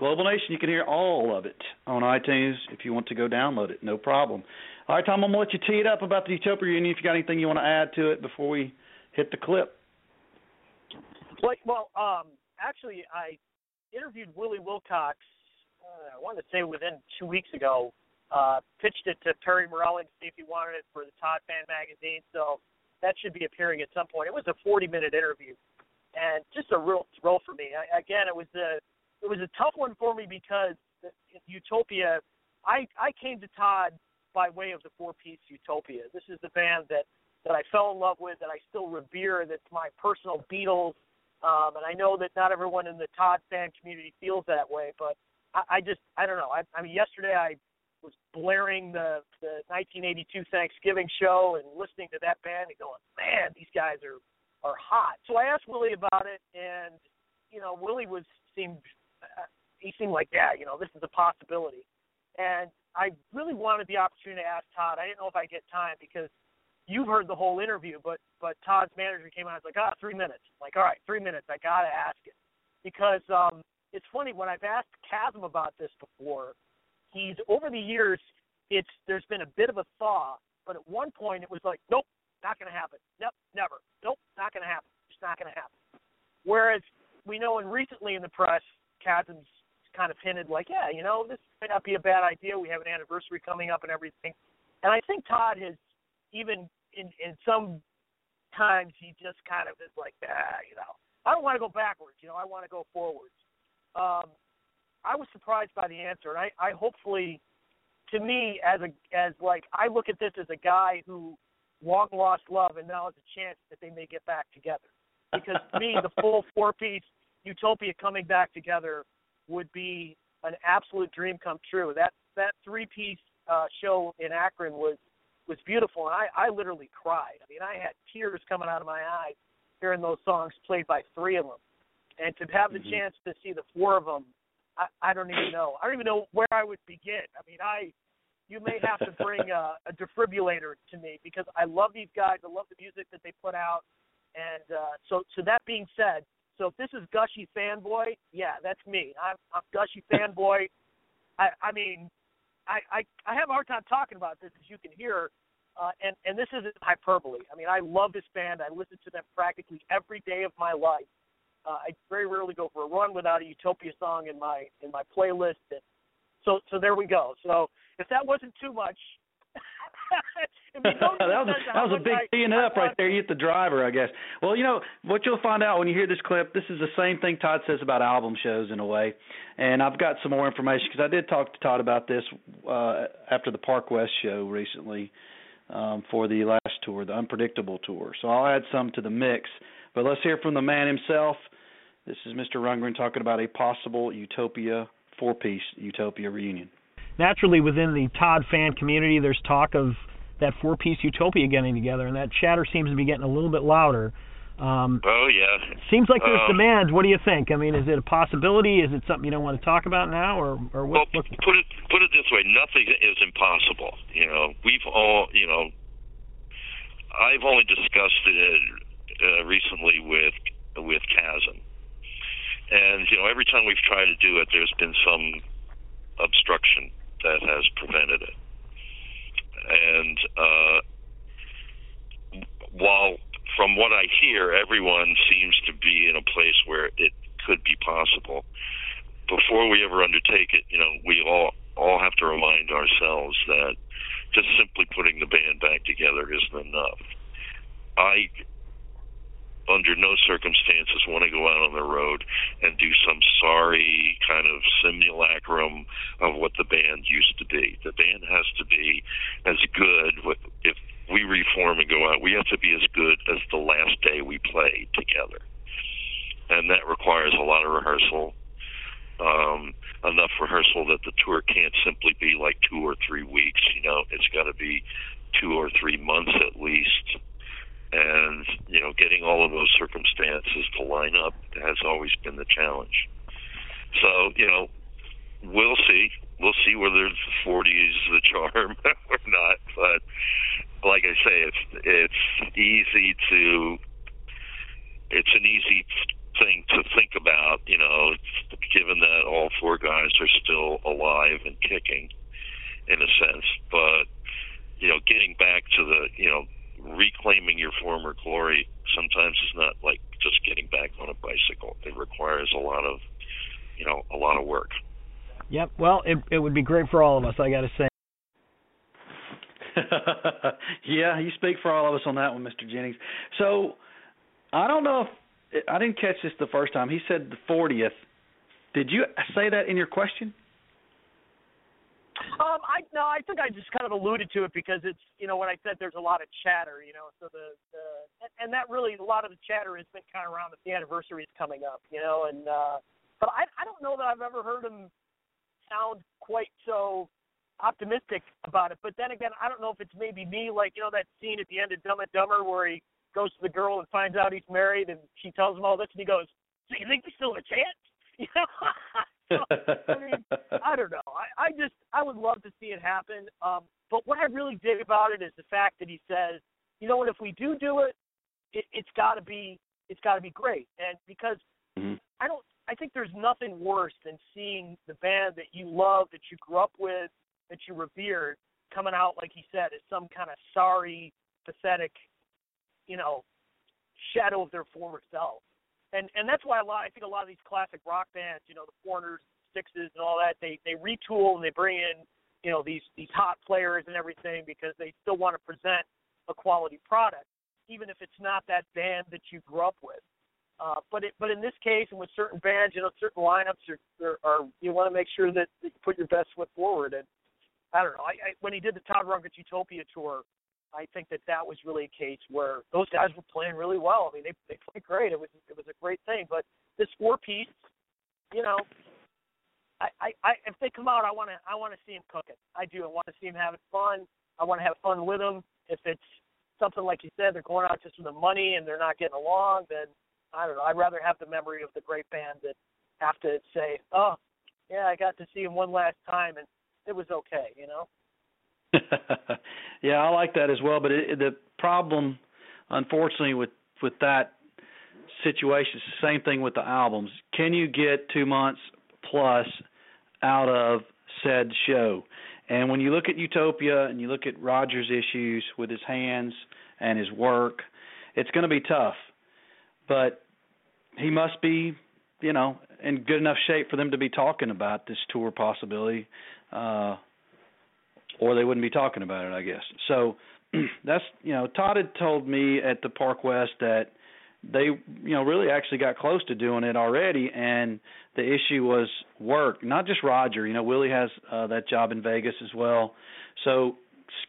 [SPEAKER 3] Global Nation. You can hear all of it on iTunes if you want to go download it. No problem. All right, Thom, I'm going to let you tee it up about the Utopia reunion if you got anything you want to add to it before we hit the clip.
[SPEAKER 4] Well, um, actually, I interviewed Willie Wilcox. Uh, I wanted to say within two weeks ago. Uh, pitched it to Perry Morelli to see if he wanted it for the Todd Fan magazine. So that should be appearing at some point. It was a 40-minute interview, and just a real thrill for me. I, again, it was a it was a tough one for me because Utopia. I I came to Todd by way of the four-piece Utopia. This is the band that that I fell in love with, that I still revere. That's my personal Beatles. Um, and I know that not everyone in the Todd fan community feels that way, but I, I just I don't know. I, I mean, yesterday I was blaring the the 1982 Thanksgiving show and listening to that band and going, man, these guys are are hot. So I asked Willie about it, and you know, Willie was seemed he seemed like, yeah, you know, this is a possibility. And I really wanted the opportunity to ask Todd. I didn't know if I'd get time because you've heard the whole interview, but but Todd's manager came out and was like, ah, three minutes. I'm like, all right, three minutes. I gotta ask it because um, it's funny when I've asked Kasim about this before. He's over the years, it's there's been a bit of a thaw, but at one point it was like, nope, not gonna happen. Nope, never. Nope, not gonna happen. It's not gonna happen. Whereas we know, and recently in the press, Kasim's kind of hinted like, yeah, you know, this might not be a bad idea. We have an anniversary coming up and everything. And I think Todd has even in in some times he just kind of is like, ah, you know, I don't want to go backwards. You know, I want to go forwards. Um, I was surprised by the answer, and I, I hopefully, to me, as a as like I look at this as a guy who long lost love, and now has a chance that they may get back together. Because to me, the full four piece Utopia coming back together would be an absolute dream come true. That that three piece uh, show in Akron was was beautiful, and I I literally cried. I mean, I had tears coming out of my eyes hearing those songs played by three of them, and to have the
[SPEAKER 3] Mhm.
[SPEAKER 4] chance to see the four of them, I I don't even know. I don't even know where I would begin. I mean, I you may have to bring a, a defibrillator to me because I love these guys. I love the music that they put out, and uh, so so that being said, so if this is Gushy fanboy, yeah, that's me. I'm, I'm Gushy fanboy. I I mean, I, I I have a hard time talking about this as you can hear, uh, and and this isn't hyperbole. I mean, I love this band. I listen to them practically every day of my life. Uh, I very rarely go for a run without a Utopia song in my in my playlist. And so so there we go. So if that wasn't too much,
[SPEAKER 3] that was
[SPEAKER 4] sense
[SPEAKER 3] that was a big teeing up right there. You hit the driver, I guess. Well, you know what you'll find out when you hear this clip. This is the same thing Todd says about album shows in a way, and I've got some more information because I did talk to Todd about this uh, after the Park West show recently um, for the last tour, the Unpredictable tour. So I'll add some to the mix. But let's hear from the man himself. This is Mr. Rundgren talking about a possible Utopia four-piece Utopia reunion.
[SPEAKER 5] Naturally within the Todd fan community, there's talk of that four-piece Utopia getting together, and that chatter seems to be getting a little bit louder. Um,
[SPEAKER 6] Oh yeah.
[SPEAKER 5] seems like there's
[SPEAKER 6] Um,
[SPEAKER 5] demand. What do you think? I mean, is it a possibility? Is it something you don't want to talk about now, or or
[SPEAKER 6] Well,
[SPEAKER 5] what? what
[SPEAKER 6] put it put it this way: nothing is impossible. You know, we've all, you know, I've only discussed it uh, recently with with Kasim, and you know, every time we've tried to do it, there's been some obstruction that has prevented it. And uh, while from what I hear, everyone seems to be in a place where it could be possible before we ever undertake it, you know, we all all have to remind ourselves that just simply putting the band back together isn't enough. I, under no circumstances, want to go out on the road and do some sorry kind of simulacrum of what the band used to be. The band has to be as good. With, if we reform and go out, we have to be as good as the last day we played together, and that requires a lot of rehearsal um, enough rehearsal that the tour can't simply be like two or three weeks. You know, it's got to be two or three months at least. And you know, getting all of those circumstances to line up has always been the challenge. So you know, we'll see. We'll see whether the 40 is the charm or not. But like I say, it's it's easy to. It's an easy thing to think about, you know, given that all four guys are still alive and kicking, in a sense. But you know, getting back to the you know reclaiming your former glory sometimes is not like just getting back on a bicycle. It requires a lot of, you know, a lot of work.
[SPEAKER 5] Yep. Well, it it would be great for all of us. I got to say.
[SPEAKER 3] yeah, you speak for all of us on that one, Mr. Jennings. So, I don't know if I didn't catch this the first time. He said the 40th. Did you say that in your question?
[SPEAKER 4] Um, I no, I think I just kind of alluded to it because it's you know when I said there's a lot of chatter, you know, so the the and, that really a lot of the chatter has been kind of around that the anniversary is coming up, you know, and uh, but I I don't know that I've ever heard him sound quite so optimistic about it. But then again, I don't know if it's maybe me, like you know that scene at the end of Dumb and Dumber where he goes to the girl and finds out he's married, and she tells him all this, and he goes, "So you think we still have a chance?" You know. I mean, I don't know. I, I just I would love to see it happen. Um, but what I really dig about it is the fact that he says, you know what, if we do do it, it it's got to be it's got to be great. And because
[SPEAKER 3] Mhm.
[SPEAKER 4] I don't, I think there's nothing worse than seeing the band that you love, that you grew up with, that you revered, coming out like he said as some kind of sorry, pathetic, you know, shadow of their former self and and that's why a lot I think a lot of these classic rock bands, you know, the Foreigners, Sixes, and all that, they they retool and they bring in you know these these hot players and everything because they still want to present a quality product, even if it's not that band that you grew up with. Uh, but it, but in this case, and with certain bands, you know, certain lineups are, are, are you want to make sure that, you put your best foot forward. And I don't know. I, I when he did the Todd Rundgren Utopia tour, I think that that was really a case where those guys were playing really well. I mean, they they played great. It was it was a great thing. But this four piece, you know, I I, I if they come out, I want to I want to see him cooking. I do. I want to see him having fun. I want to have fun with them. If it's something like you said, they're going out just for the money and they're not getting along, then I don't know. I'd rather have the memory of the great band than have to say, oh, yeah, I got to see him one last time and it was okay, you know.
[SPEAKER 3] yeah, I like that as well. But it, the problem, unfortunately, with with that situation, it's the same thing with the albums. Can you get two months plus out of said show? And when you look at Utopia and you look at Roger's issues with his hands and his work, it's going to be tough. But he must be, you know, in good enough shape for them to be talking about this tour possibility. Uh or they wouldn't be talking about it, I guess. So that's you know, Todd had told me at the Park West that they you know really actually got close to doing it already, and the issue was work, not just Roger. You know, Willie has uh, that job in Vegas as well, so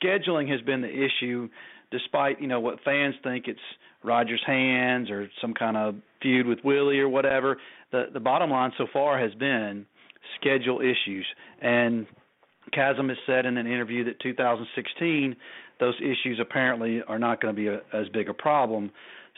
[SPEAKER 3] scheduling has been the issue. Despite you know what fans think it's Roger's hands or some kind of feud with Willie or whatever, the the bottom line so far has been schedule issues and Kasim has said in an interview that 2016, those issues apparently are not going to be a, as big a problem.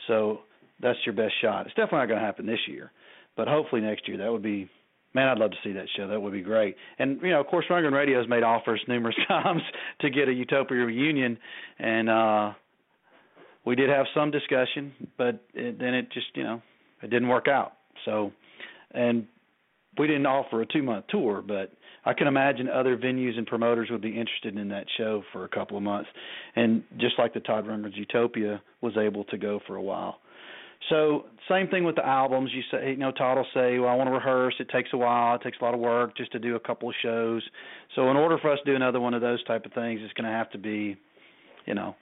[SPEAKER 3] So that's your best shot. It's definitely not going to happen this year, but hopefully next year that would be. Man, I'd love to see that show. That would be great. And you know, of course, Rundgren Radio has made offers numerous times to get a Utopia reunion, and uh we did have some discussion, but it, then it just you know it didn't work out. So, and we didn't offer a two month tour, but I can imagine other venues and promoters would be interested in that show for a couple of months, and just like the Todd Rundgren's Utopia was able to go for a while. So same thing with the albums. You say, you know, Todd will say, "Well, I want to rehearse. It takes a while. It takes a lot of work just to do a couple of shows." So in order for us to do another one of those type of things, it's going to have to be, you know,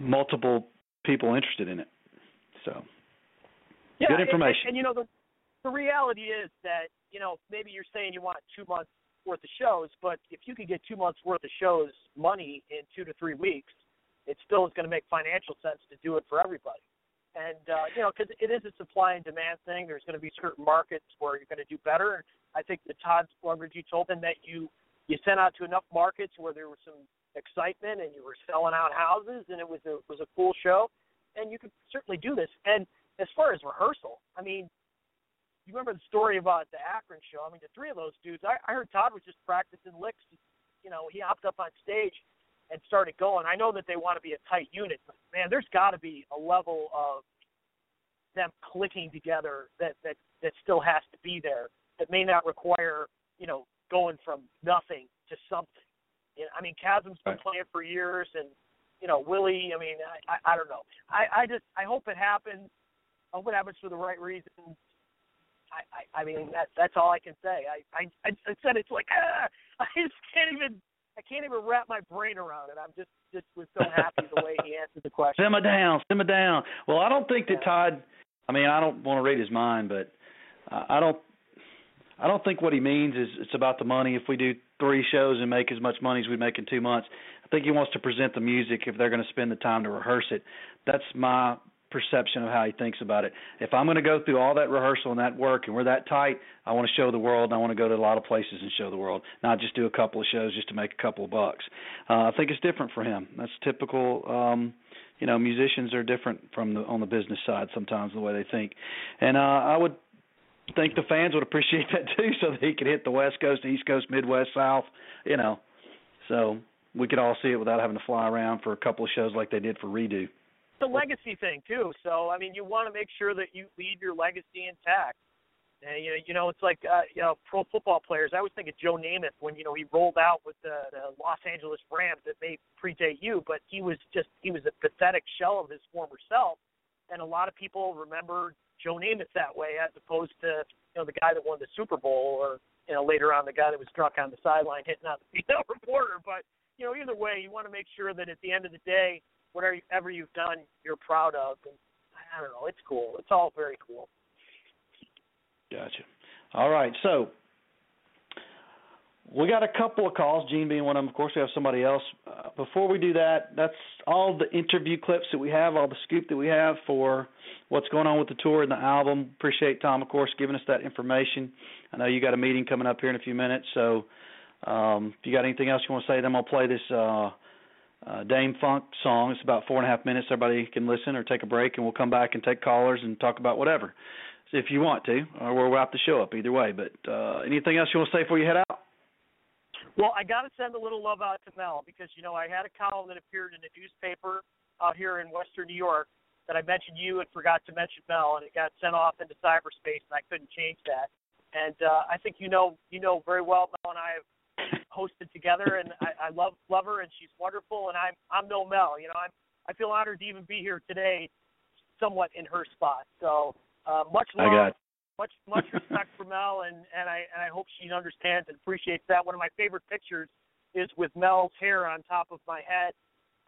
[SPEAKER 3] multiple people interested in it. So
[SPEAKER 4] Yeah,
[SPEAKER 3] Good
[SPEAKER 4] and-
[SPEAKER 3] information.
[SPEAKER 4] And, and you know the the reality is that you know maybe you're saying you want two months worth of shows, but if you could get two months worth of shows money in two to three weeks, it still is going to make financial sense to do it for everybody. And uh, you know because it is a supply and demand thing. There's going to be certain markets where you're going to do better. I think the Todd you told them that you you sent out to enough markets where there was some excitement and you were selling out houses and it was a was a cool show, and you could certainly do this. And as far as rehearsal, I mean, you remember the story about the Akron show? I mean, the three of those dudes. I, I heard Todd was just practicing licks. You know, he hopped up on stage and started going. I know that they want to be a tight unit, but man, there's got to be a level of them clicking together that that that still has to be there. That may not require you know going from nothing to something. You know, I mean, Kasim's been
[SPEAKER 3] Right.
[SPEAKER 4] playing for years, and you know, Willie. I mean, I, I, I don't know. I, I just, I hope it happens. I hope it happens for the right reasons. I, I, I mean, that, that's all I can say. I, I, I said it's like, ah, I just can't even, I can't even wrap my brain around it. I'm just, just was so happy the way he answered the question.
[SPEAKER 3] Simmer down, simmer down. Well, I don't think that. Todd. I mean, I don't want to read his mind, but uh, I don't. I don't think what he means is it's about the money. If we do three shows and make as much money as we make in two months, I think he wants to present the music if they're going to spend the time to rehearse it. That's my perception of how he thinks about it. If I'm going to go through all that rehearsal and that work and we're that tight, I want to show the world and I want to go to a lot of places and show the world, not just do a couple of shows just to make a couple of bucks. Uh, I think it's different for him. That's typical um you know, musicians are different from the on the business side sometimes the way they think. And uh I would think the fans would appreciate that too so that he could hit the West Coast, East Coast, Midwest, South, you know. So we could all see it without having to fly around for a couple of shows like they did for Redo.
[SPEAKER 4] It's a legacy thing too. So I mean, you want to make sure that you leave your legacy intact. And you know, you know, it's like uh, you know, pro football players. I always think of Joe Namath when you know he rolled out with the, the Los Angeles Rams that may predate you, but he was just he was a pathetic shell of his former self. And a lot of people remember Joe Namath that way, as opposed to you know the guy that won the Super Bowl, or you know later on the guy that was drunk on the sideline hitting on the female reporter. But you know, either way, you want to make sure that at the end of the day, whatever you've done, you're proud of. And I don't know, it's cool. It's all very cool.
[SPEAKER 3] Gotcha. All right, so we got a couple of calls, Gene being one of them. Of course, we have somebody else. Uh, before we do that, that's all the interview clips that we have, all the scoop that we have for what's going on with the tour and the album. Appreciate Thom, of course, giving us that information. I know you got a meeting coming up here in a few minutes, so um, if you got anything else you want to say, then gonna play this uh, uh, Dâm-Funk song. It's about four and a half minutes. Everybody can listen or take a break, and we'll come back and take callers and talk about whatever if you want to, or we'll wrap the show up either way. But uh, anything else you want to say before you head out?
[SPEAKER 4] Well, I got to send a little love out to Mel because you know I had a column that appeared in a newspaper out here in Western New York that I mentioned you and forgot to mention Mel, and it got sent off into cyberspace, and I couldn't change that. And uh, I think you know you know very well Mel and I have hosted together, and I, I love love her, and she's wonderful, and I'm I'm no Mel, you know I'm I feel honored to even be here today, somewhat in her spot. So uh, much
[SPEAKER 3] I
[SPEAKER 4] love,
[SPEAKER 3] got
[SPEAKER 4] much much respect for Mel, and and I and I hope she understands and appreciates that. One of my favorite pictures is with Mel's hair on top of my head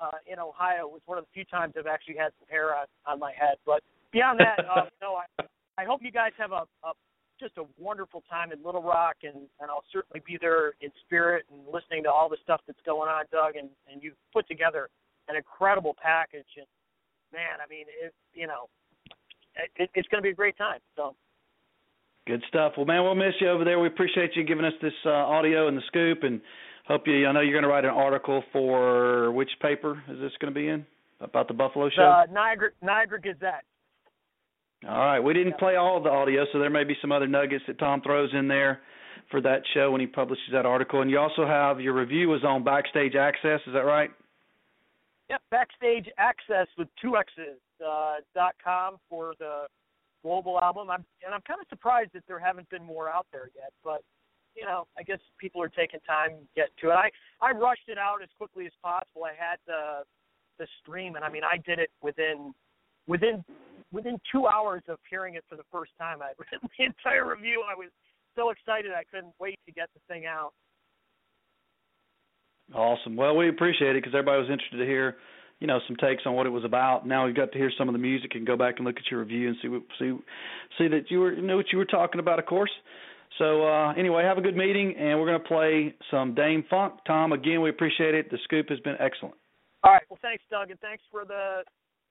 [SPEAKER 4] uh, in Ohio. It was one of the few times I've actually had some hair on on my head. But beyond that, uh, no, I I hope you guys have a, a just a wonderful time in Little Rock, and and I'll certainly be there in spirit and listening to all the stuff that's going on, Doug, and and you've put together an incredible package, and man, I mean, it you know, it, it's going to be a great time. So.
[SPEAKER 3] Good stuff. Well, man, we'll miss you over there. We appreciate you giving us this uh, audio and the scoop, and hope you. I know you're going to write an article for which paper is this going to be in about the Buffalo show?
[SPEAKER 4] The Niagara Niagara Gazette.
[SPEAKER 3] All right. We didn't play all the audio, so there may be some other nuggets that Thom throws in there for that show when he publishes that article. And you also have your review was on Backstage Axxess. Is that right?
[SPEAKER 4] Yep, backstage axxess with two X's uh, dot com for the global album. I'm and I'm kind of surprised that there haven't been more out there yet, but you know, I guess people are taking time to get to it. I I rushed it out as quickly as possible. I had the the stream, and I mean, I did it within within within two hours of hearing it for the first time. I read the entire review. I was so excited I couldn't wait to get the thing out.
[SPEAKER 3] Awesome. Well, we appreciate it because everybody was interested to hear, you know, some takes on what it was about. Now we've got to hear some of the music and go back and look at your review and see what, see see that you were you know what you were talking about, of course. So uh, anyway, have a good meeting, and we're going to play some Dame Funk. Thom, again, we appreciate it. The scoop has been excellent.
[SPEAKER 4] All right. Well, thanks, Doug, and thanks for the,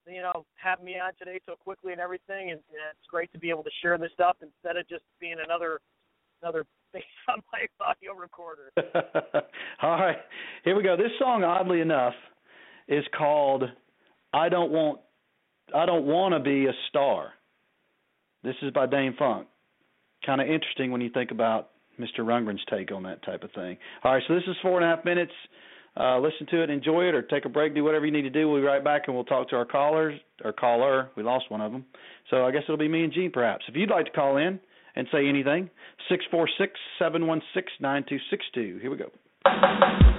[SPEAKER 4] you know, having me on today so quickly and everything. And, and it's great to be able to share this stuff instead of just being another another thing on my audio recorder.
[SPEAKER 3] All right, here we go. This song, oddly enough, is called "I Don't Want I Don't Want to Be a Star." This is by Dâm-Funk. Kind of interesting when you think about Mr. Rundgren's take on that type of thing. All right, so this is four and a half minutes. Uh, listen to it, enjoy it, or take a break. Do whatever you need to do. We'll be right back, and we'll talk to our callers or caller. We lost one of them, so I guess it'll be me and Gene, perhaps. If you'd like to call in and say anything, six four six seven one six nine two six two. Here we go.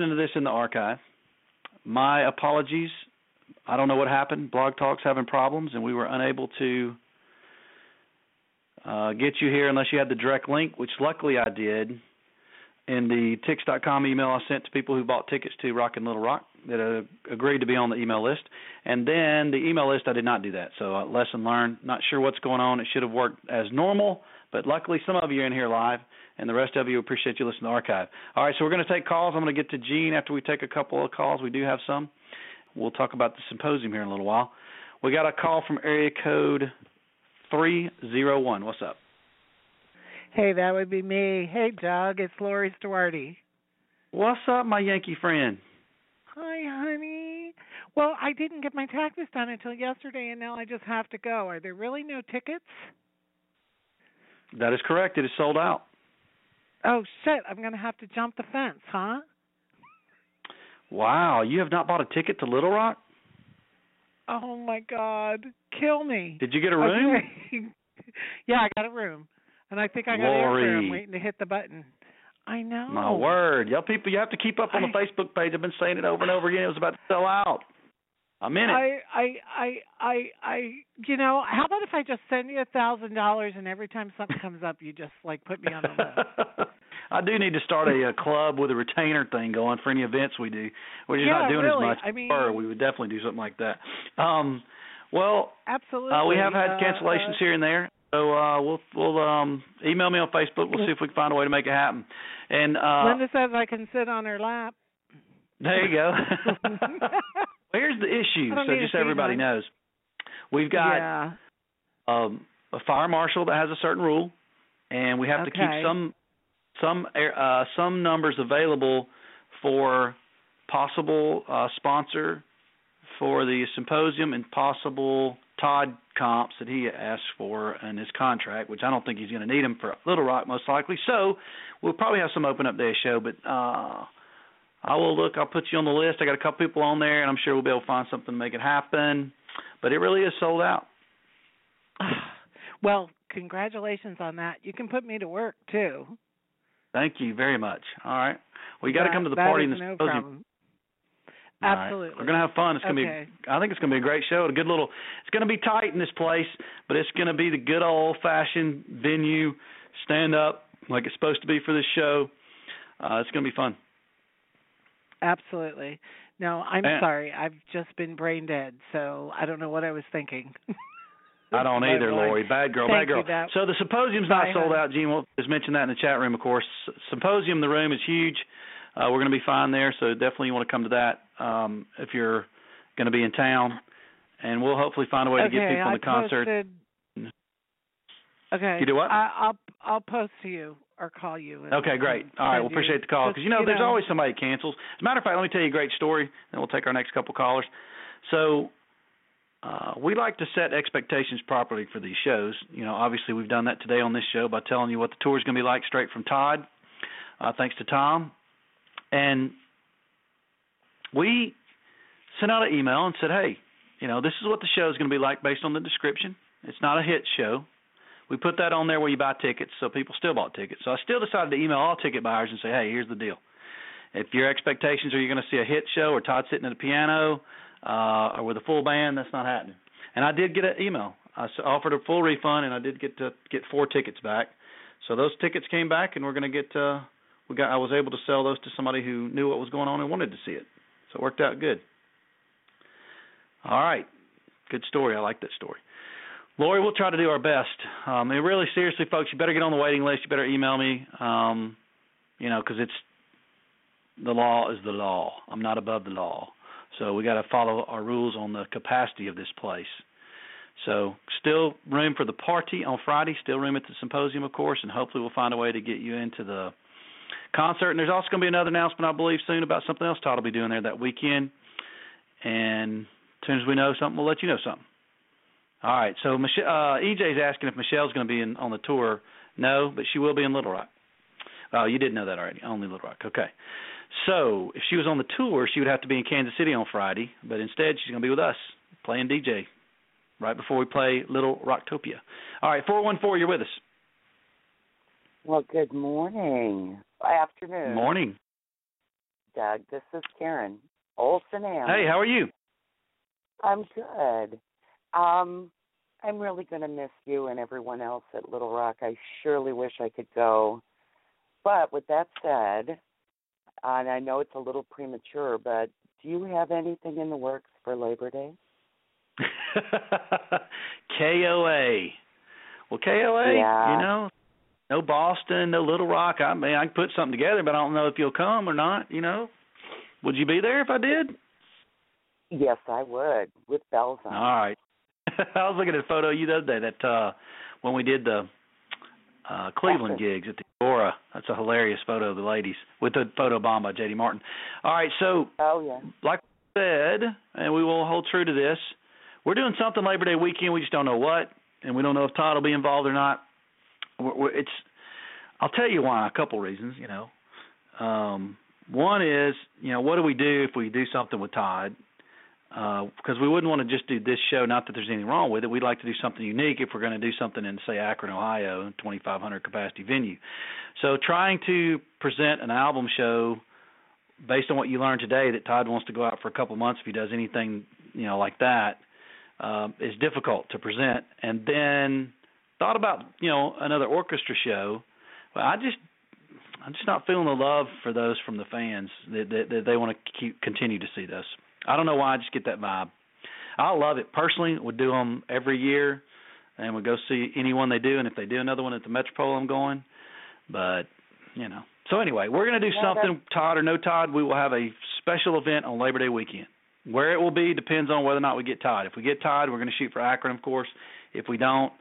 [SPEAKER 3] Listening to this in the archive, my apologies. I don't know what happened. Blog Talk's having problems, and we were unable to uh, get you here unless you had the direct link, which luckily I did in the Tix.com email I sent to people who bought tickets to Rock Little Rock that uh, agreed to be on the email list. And then the email list, I did not do that. So, uh, lesson learned. Not sure what's going on. It should have worked as normal, but luckily some of you are in here live, and the rest of you appreciate you listening to the archive. All right, so we're going to take calls. I'm going to get to Gene after we take a couple of calls. We do have some. We'll talk about the symposium here in a little while. We got a call from area code 301. What's up?
[SPEAKER 9] Hey, that would be me. Hey, Doug, it's Lori Stuarty.
[SPEAKER 3] What's up, my Yankee friend?
[SPEAKER 9] Hi, honey. Well, I didn't get my taxes done until yesterday, and now I just have to go. Are there really no tickets?
[SPEAKER 3] That is correct. It is sold out.
[SPEAKER 9] Oh, shit. I'm going to have to jump the fence, huh?
[SPEAKER 3] Wow, you have not bought a ticket to Little Rock?
[SPEAKER 9] Oh, my God. Kill me.
[SPEAKER 3] Did you get a room?
[SPEAKER 9] Okay. yeah, I got a room. And I think I got
[SPEAKER 3] Lori.
[SPEAKER 9] I'm waiting to hit the button. I know.
[SPEAKER 3] My word. Y'all people you have to keep up on the
[SPEAKER 9] I-
[SPEAKER 3] Facebook page. I've been saying it over and over again. It was about to sell out. I'm in it.
[SPEAKER 9] I, I, I, I, I, you know, how about if I just send you a thousand dollars and every time something comes up, you just like put me on the list?
[SPEAKER 3] I do need to start a, a club with a retainer thing going for any events we do. We're just
[SPEAKER 9] Yeah,
[SPEAKER 3] not doing
[SPEAKER 9] really.
[SPEAKER 3] as much.
[SPEAKER 9] I mean-
[SPEAKER 3] Or we would definitely do something like that. Um, well,
[SPEAKER 9] Absolutely.
[SPEAKER 3] uh, we have had cancellations
[SPEAKER 9] uh,
[SPEAKER 3] here and there. So uh, we'll we'll um, email me on Facebook. We'll see if we can find a way to make it happen. And uh,
[SPEAKER 9] Linda says I can sit on her lap.
[SPEAKER 3] there you go. Well, Here's the issue, so just so everybody
[SPEAKER 9] mine.
[SPEAKER 3] knows. We've got
[SPEAKER 9] yeah.
[SPEAKER 3] um, a fire marshal that has a certain rule, and we have to keep some some air- uh, some numbers available for possible uh, sponsor for the symposium and possible Todd comps that he asked for in his contract, which I don't think he's going to need them for Little Rock most likely. So we'll probably have some open up day show, but uh, I will look. I'll put you on the list. I got a couple people on there, and I'm sure we'll be able to find something to make it happen. But it really is sold out.
[SPEAKER 9] Well, congratulations on that. You can put me to work too.
[SPEAKER 3] Thank you very much. All right. Well, you got to come to the party
[SPEAKER 9] is
[SPEAKER 3] the
[SPEAKER 9] no problem.
[SPEAKER 3] All right.
[SPEAKER 9] Absolutely.
[SPEAKER 3] We're gonna have fun. It's gonna
[SPEAKER 9] Okay.
[SPEAKER 3] be. I think it's gonna be a great show. A good little. It's gonna be tight in this place, but it's gonna be the good old fashioned venue, stand up like it's supposed to be for this show. Uh, it's gonna be fun.
[SPEAKER 9] Absolutely. No, I'm
[SPEAKER 3] And-
[SPEAKER 9] sorry. I've just been brain dead, so I don't know what I was thinking.
[SPEAKER 3] I don't either. Lori. Bad girl,
[SPEAKER 9] Thank
[SPEAKER 3] bad girl.
[SPEAKER 9] you,
[SPEAKER 3] So the symposium's not
[SPEAKER 9] Bye,
[SPEAKER 3] sold
[SPEAKER 9] hon.
[SPEAKER 3] out. Jean will just mention that in the chat room, of course. Symposium, the room is huge. Uh, we're going to be fine there, so definitely you want to come to that um, if you're going to be in town, and we'll hopefully find a way to get people in
[SPEAKER 9] I
[SPEAKER 3] the concert.
[SPEAKER 9] Posted, okay.
[SPEAKER 3] You do what?
[SPEAKER 9] I, I'll I'll post to you or call you. and-
[SPEAKER 3] Okay, great. All right, well, appreciate the call because you know there's
[SPEAKER 9] know,
[SPEAKER 3] always somebody that cancels. As a matter of fact, let me tell you a great story, and we'll take our next couple callers. So, uh, we like to set expectations properly for these shows. You know, obviously we've done that today on this show by telling you what the tour is going to be like straight from Todd. Uh, thanks to Thom, and we sent out an email and said, hey, you know, this is what the show is going to be like based on the description. It's not a hit show. We put that on there where you buy tickets, so people still bought tickets. So I still decided to email all ticket buyers and say, hey, here's the deal. If your expectations are you're going to see a hit show or Todd sitting at a piano uh, or with a full band, that's not happening. And I did get an email. I offered a full refund, and I did get to get four tickets back. So those tickets came back, and we're going to get. Uh, we got. I was able to sell those to somebody who knew what was going on and wanted to see it. So it worked out good. All right, good story. I like that story. Lori, we'll try to do our best. Um, and really, seriously, folks, you better get on the waiting list. You better email me. Um, you know, because it's the law is the law. I'm not above the law, so we got to follow our rules on the capacity of this place. So, still room for the party on Friday. Still room at the symposium, of course, and hopefully we'll find a way to get you into the concert. And there's also going to be another announcement, I believe, soon about something else Todd will be doing there that weekend. And as soon as we know something, we'll let you know something. All right. So Michelle, uh, EJ's asking if Michelle's going to be in on the tour. No, but she will be in Little Rock. Oh, you did know that already. Only Little Rock. Okay. So if she was on the tour, she would have to be in Kansas City on Friday, but instead she's going to be with us playing DJ right before we play Little Rocktopia. All right, four one four, you're with us.
[SPEAKER 10] Well, good morning. Afternoon.
[SPEAKER 3] Morning.
[SPEAKER 10] Doug. This is Karen Olson.
[SPEAKER 3] Hey, how are you?
[SPEAKER 10] I'm good. Um, I'm really going to miss you and everyone else at Little Rock. I surely wish I could go. But with that said, and I know it's a little premature, but do you have anything in the works for Labor Day?
[SPEAKER 3] KOA. Well, KOA,
[SPEAKER 10] Yeah.
[SPEAKER 3] you know, no Boston, no Little Rock. I mean, I can put something together, but I don't know if you'll come or not. You know, would you be there if I did?
[SPEAKER 10] Yes, I would, with bells on.
[SPEAKER 3] All right. I was looking at a photo of you the other day that uh when we did the uh Cleveland gigs at the Agora. That's a hilarious photo of the ladies with the photo bomb by JD Martin. All right, so
[SPEAKER 10] Oh yeah.
[SPEAKER 3] like I said, and we will hold true to this, we're doing something Labor Day weekend. We just don't know what, and we don't know if Todd will be involved or not. We're, we're, it's, I'll tell you why. A couple reasons, you know. Um, one is, you know, what do we do if we do something with Todd? Because we wouldn't want to just do this show. Not that there's anything wrong with it. We'd like to do something unique if we're going to do something in, say, Akron, Ohio, 2,500 capacity venue. So trying to present an album show based on what you learned today that Todd wants to go out for a couple months if he does anything, you know, like that, um, is difficult to present. And then thought about, you know, another orchestra show. But I just I'm just not feeling the love for those from the fans that that, that they want to keep continue to see this. I don't know why. I just get that vibe. I love it personally. Would do them every year, and would go see anyone they do. And if they do another one at the Metropole, I'm going. But you know. So anyway, we're going to do
[SPEAKER 10] Yeah,
[SPEAKER 3] something. Todd or no Todd, we will have a special event on Labor Day weekend. Where it will be depends on whether or not we get Todd. If we get Todd, we're going to shoot for Akron, of course. If we don't,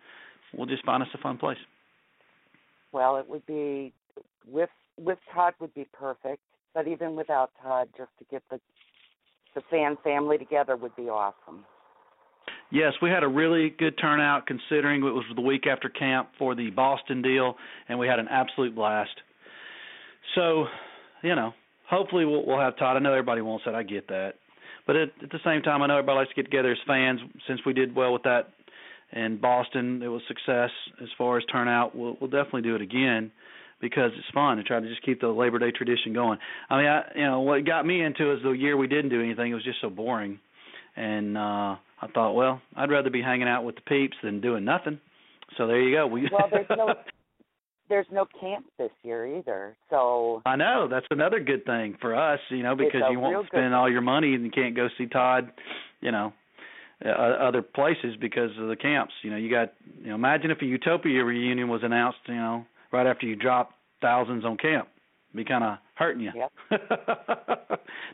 [SPEAKER 3] we'll just find us a fun place.
[SPEAKER 10] Well, it would be with with Todd would be perfect, but even without Todd, just to get the the fan family together would be awesome.
[SPEAKER 3] Yes, we had a really good turnout considering it was the week after camp for the Boston deal, and we had an absolute blast. So, you know, hopefully we'll, we'll have Todd. I know everybody wants that. I get that, but at, at the same time, I know everybody likes to get together as fans. Since we did well with that in Boston, it was success as far as turnout. We'll, we'll definitely do it again because it's fun to try to just keep the Labor Day tradition going. I mean, I, you know, what got me into is the year we didn't do anything. It was just so boring, and uh I thought, well, I'd rather be hanging out with the peeps than doing nothing. So there you go. We
[SPEAKER 10] Well, there's no there's no camp this year either, so
[SPEAKER 3] I know that's another good thing for us, you know, because you won't spend all your money and you can't go see Todd, you know, uh, other places because of the camps. You know, you got, you know, imagine if a Utopia reunion was announced, you know, right after you drop thousands on camp. Be kind of hurting you.
[SPEAKER 10] Yep.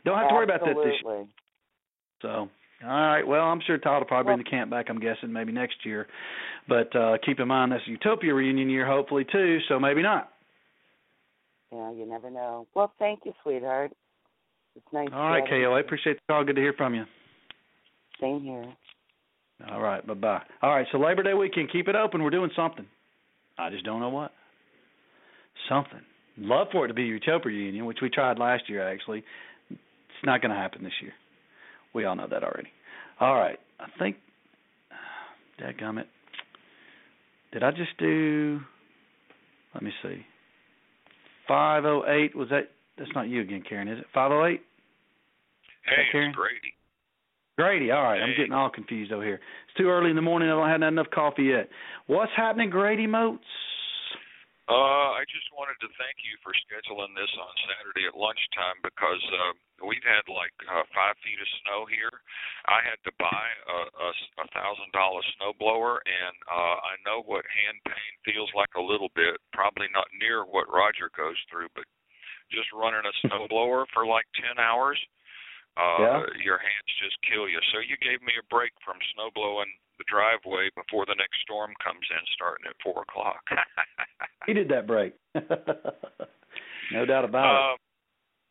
[SPEAKER 3] Don't have to worry about that this year. So, all right. Well, I'm sure Todd will probably bring the camp back. I'm guessing maybe next year, but uh keep in mind that's Utopia reunion year, hopefully too. So maybe not.
[SPEAKER 10] Yeah, you never know. Well, thank you, sweetheart. It's nice.
[SPEAKER 3] All right, KO. I appreciate the call. Good to hear from you.
[SPEAKER 10] Same here.
[SPEAKER 3] All right. Bye bye. All right. So Labor Day weekend, keep it open. We're doing something. I just don't know what. Something. Love for it to be Utopia reunion, which we tried last year. Actually, it's not going to happen this year. We all know that already. All right. I think. Dadgummit. Did I just do? Let me see. Five oh eight. Was that? That's not you again, Karen, is it? Five oh eight.
[SPEAKER 11] Hey,
[SPEAKER 3] Karen?
[SPEAKER 11] Grady.
[SPEAKER 3] Grady, all right. I'm getting all confused over here. It's too early in the morning. I don't have enough coffee yet. What's happening, Grady Moats?
[SPEAKER 11] Uh, I just wanted to thank you for scheduling this on Saturday at lunchtime because uh, we've had like uh, five feet of snow here. I had to buy a, a, thousand dollar snow blower, and uh, I know what hand pain feels like a little bit. Probably not near what Roger goes through, but just running a snow blower for like ten hours, uh, your hands just kill you. So you gave me a break from snow blowing the driveway before the next storm comes in, starting at four o'clock.
[SPEAKER 3] He did that break. no doubt about it.
[SPEAKER 11] Um,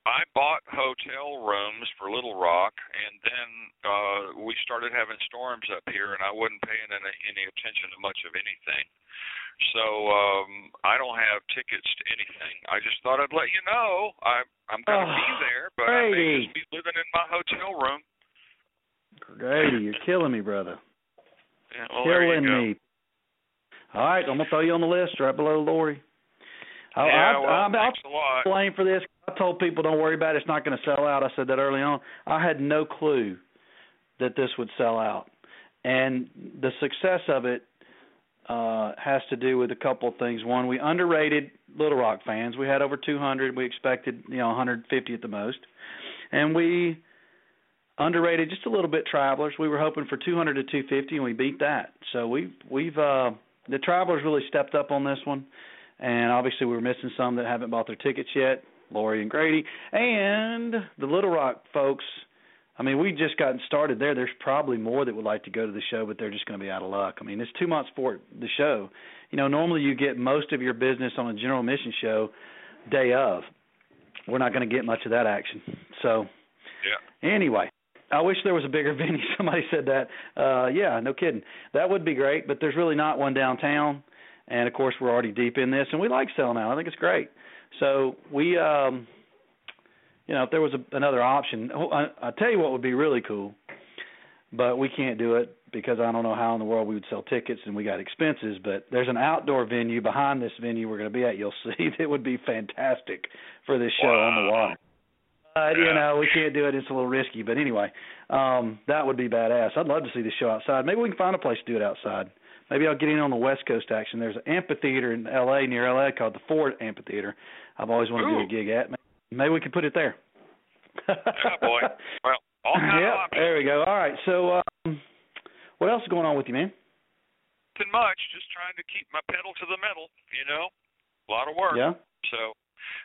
[SPEAKER 11] I bought hotel rooms for Little Rock, and then uh we started having storms up here, and I wasn't paying any, any attention to much of anything. So um I don't have tickets to anything. I just thought I'd let you know I I'm going to be
[SPEAKER 3] Oh,
[SPEAKER 11] there, but I may just be living in my hotel room.
[SPEAKER 3] Grady, you're killing me, brother.
[SPEAKER 11] Yeah, well,
[SPEAKER 3] killing me. All right, I'm gonna throw you on the list right below Lori. I,
[SPEAKER 11] yeah,
[SPEAKER 3] I,
[SPEAKER 11] well,
[SPEAKER 3] I'm, I'll
[SPEAKER 11] thanks a lot.
[SPEAKER 3] blame for this. I'll told people don't worry about it, it's not going to sell out. I said that early on. I had no clue that this would sell out, and the success of it uh has to do with a couple of things. One, we underrated Little Rock fans. We had over 200. We expected, you know, 150 at the most. And we underrated just a little bit travelers. We were hoping for 200 to 250 and we beat that. So we've we've uh the travelers really stepped up on this one. And obviously we were missing some that haven't bought their tickets yet, Lori and Grady. And the Little Rock folks I mean, we just gotten started there. There's probably more that would like to go to the show, but they're just going to be out of luck. I mean, it's two months for the show. You know, normally you get most of your business on a general mission show day of. We're not going to get much of that action. So,
[SPEAKER 11] yeah.
[SPEAKER 3] Anyway, I wish there was a bigger venue. Somebody said that. Uh yeah, no kidding. That would be great, but there's really not one downtown. And of course, we're already deep in this, and we like selling out. I think it's great. So we um you know, if there was a, another option, oh, I, I tell you what would be really cool, but we can't do it because I don't know how in the world we would sell tickets and we got expenses. But there's an outdoor venue behind this venue we're going to be at. You'll see that would be fantastic for this show
[SPEAKER 11] wow.
[SPEAKER 3] on the water. Uh, you know, we can't do it. It's a little risky, but anyway, um, that would be badass. I'd love to see the show outside. Maybe we can find a place to do it outside. Maybe I'll get in on the West Coast action. There's an amphitheater in L.A. near L.A. called the Ford Amphitheater. I've always wanted
[SPEAKER 11] Ooh.
[SPEAKER 3] to do a gig at. Maybe we could put it there.
[SPEAKER 11] yeah, boy. Well, all kind
[SPEAKER 3] yeah,
[SPEAKER 11] of options.
[SPEAKER 3] there we go. All right. So, um, what else is going on with you, man?
[SPEAKER 11] Nothing much. Just trying to keep my pedal to the metal. You know, a lot of work.
[SPEAKER 3] Yeah.
[SPEAKER 11] So,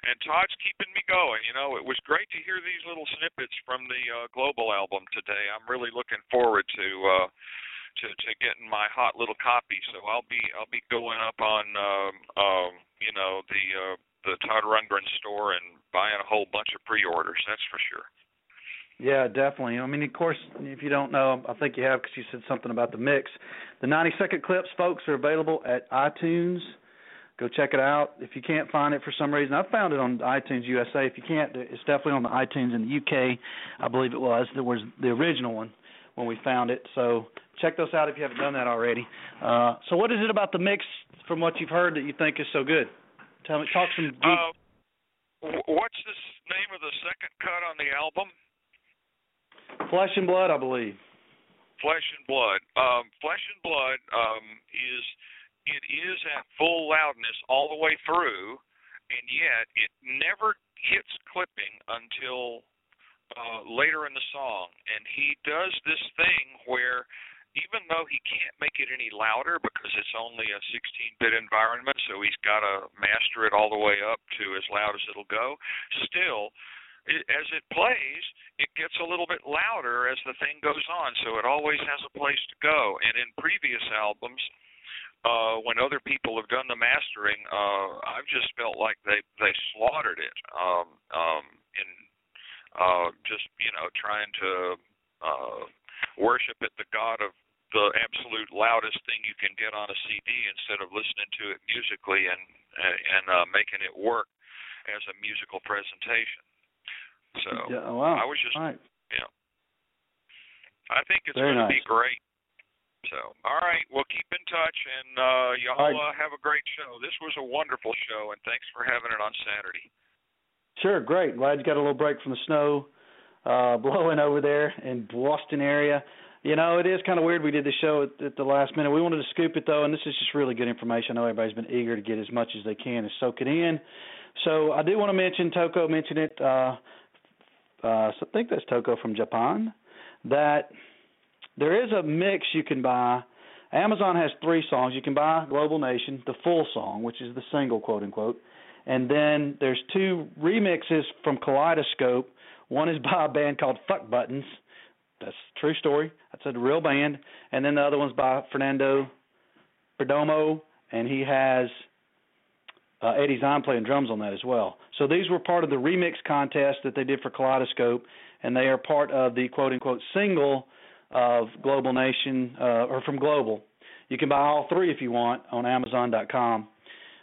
[SPEAKER 11] and Todd's keeping me going. You know, it was great to hear these little snippets from the uh, Global album today. I'm really looking forward to uh, to to getting my hot little copy. So I'll be I'll be going up on um, um, you know the uh, the Todd Rundgren store and buying a whole bunch of pre-orders. That's for sure.
[SPEAKER 3] Yeah, definitely. I mean, of course, if you don't know, I think you have because you said something about the mix. The 90 second clips, folks, are available at iTunes. Go check it out. If you can't find it for some reason, I found it on iTunes USA. If you can't, it's definitely on the iTunes in the UK. I believe it was. There was the original one when we found it. So check those out if you haven't done that already. Uh, so, what is it about the mix, from what you've heard, that you think is so good? Tell me, talk some. Geek.
[SPEAKER 11] Uh, what's the name of the second cut on the album?
[SPEAKER 3] Flesh and Blood, I believe.
[SPEAKER 11] Flesh and Blood. Um, Flesh and Blood um, is it is at full loudness all the way through, and yet it never hits clipping until uh, later in the song. And he does this thing where even though he can't make it any louder because it's only a 16-bit environment, so he's got to master it all the way up to as loud as it'll go. Still, as it plays, it gets a little bit louder as the thing goes on, so it always has a place to go. And in previous albums, uh, when other people have done the mastering, uh, I've just felt like they they slaughtered it. Um, um, in uh, just you know trying to uh, worship at the god of the absolute loudest thing you can get on a CD instead of listening to it musically and and uh, making it work as a musical presentation. So
[SPEAKER 3] Yeah, wow.
[SPEAKER 11] I was just
[SPEAKER 3] right.
[SPEAKER 11] yeah. I think it's
[SPEAKER 3] Very
[SPEAKER 11] going to be great. So, all right, well, keep in touch, and uh, y'all
[SPEAKER 3] All right.
[SPEAKER 11] uh, have a great show. This was a wonderful show, and thanks for having it on Saturday.
[SPEAKER 3] Sure, great. Glad you got a little break from the snow uh blowing over there in Boston area. You know, it is kind of weird we did the show at, at the last minute. We wanted to scoop it though, and this is just really good information. I know everybody's been eager to get as much as they can and soak it in. So I do want to mention Toko mentioned it. Uh, uh, so I think that's Toko from Japan. That there is a mix you can buy. Amazon has three songs. You can buy Global Nation, the full song, which is the single, quote unquote, and then there's two remixes from Kaleidoscope. One is by a band called Fuck Buttons. That's a true story. That's a real band. And then the other one's by Fernando Perdomo, and he has uh, Eddie Zahn playing drums on that as well. So these were part of the remix contest that they did for Kaleidoscope, and they are part of the quote unquote single of Global Nation uh, or from Global. You can buy all three if you want on Amazon.com.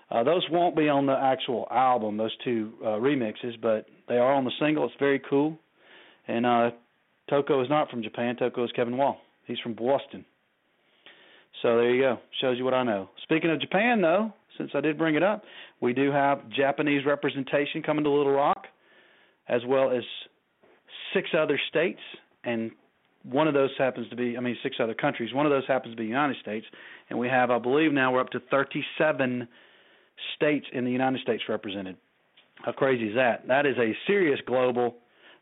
[SPEAKER 3] Uh, those won't be on the actual album, those two uh, remixes, but they are on the single. It's very cool. And uh, Toko is not from Japan. Toko is Kevin Wall. He's from Boston. So there you go. Shows you what I know. Speaking of Japan, though, since I did bring it up, we do have Japanese representation coming to Little Rock. as well as six other states, and one of those happens to be, I mean, six other countries. One of those happens to be the United States, and we have, I believe, now we're up to 37 states in the United States represented. How crazy is that? That is a serious global.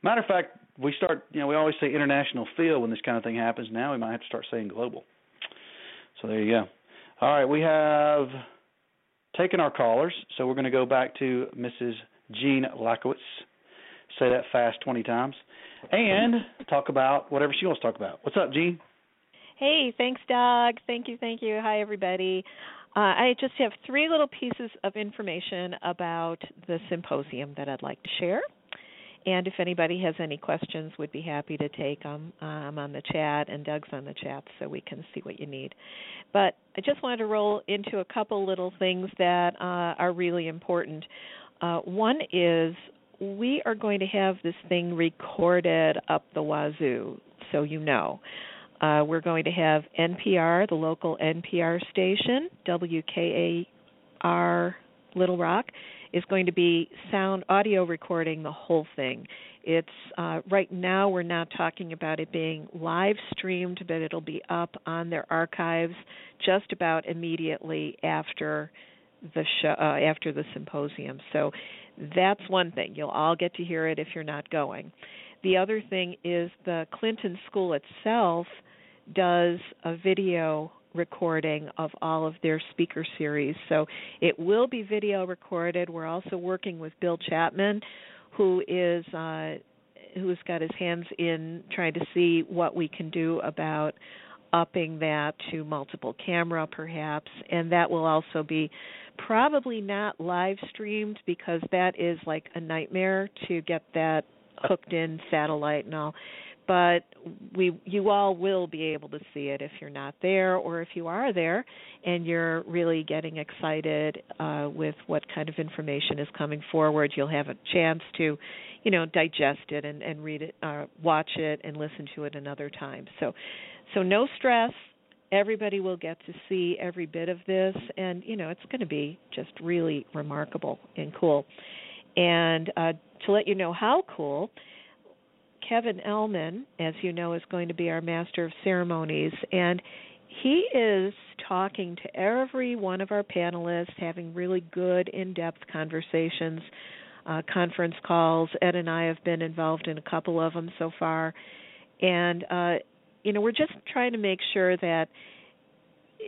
[SPEAKER 3] Matter of fact, we start, you know, we always say international feel when this kind of thing happens. Now we might have to start saying global. So there you go. All right, we have taken our callers, so we're going to go back to Mrs. Jean Lakowitz. Say that fast 20 times. And talk about whatever she wants to talk about. What's up, Jean?
[SPEAKER 7] Hey, thanks, Doug. Thank you, thank you. Hi, everybody. Uh, I just have three little pieces of information about the symposium that I'd like to share. And if anybody has any questions, we'd be happy to take them. I'm on the chat, and Doug's on the chat, so we can see what you need. But I just wanted to roll into a couple little things that uh, are really important. Uh, one is we are going to have this thing recorded up the wazoo, so you know. Uh, we're going to have NPR, the local NPR station, WKAR Little Rock, is going to be sound audio recording the whole thing. It's uh, right now we're not talking about it being live streamed, but it'll be up on their archives just about immediately after the show, uh, after the symposium. So that's one thing. You'll all get to hear it if you're not going. The other thing is the Clinton School itself does a video recording of all of their speaker series. So it will be video recorded. We're also working with Bill Chapman, who is uh, who's got his hands in trying to see what we can do about upping that to multiple camera perhaps and that will also be probably not live streamed because that is like a nightmare to get that hooked in satellite and all. But we you all will be able to see it if you're not there or if you are there and you're really getting excited uh, with what kind of information is coming forward. You'll have a chance to you know digest it and, and read it uh, watch it and listen to it another time. So so no stress everybody will get to see every bit of this and you know it's going to be just really remarkable and cool and uh, to let you know how cool Kevin Ellman, as you know, is going to be our master of ceremonies, and he is talking to every one of our panelists, having really good, in depth conversations, uh, conference calls. Ed and I have been involved in a couple of them so far. And, uh, you know, we're just trying to make sure that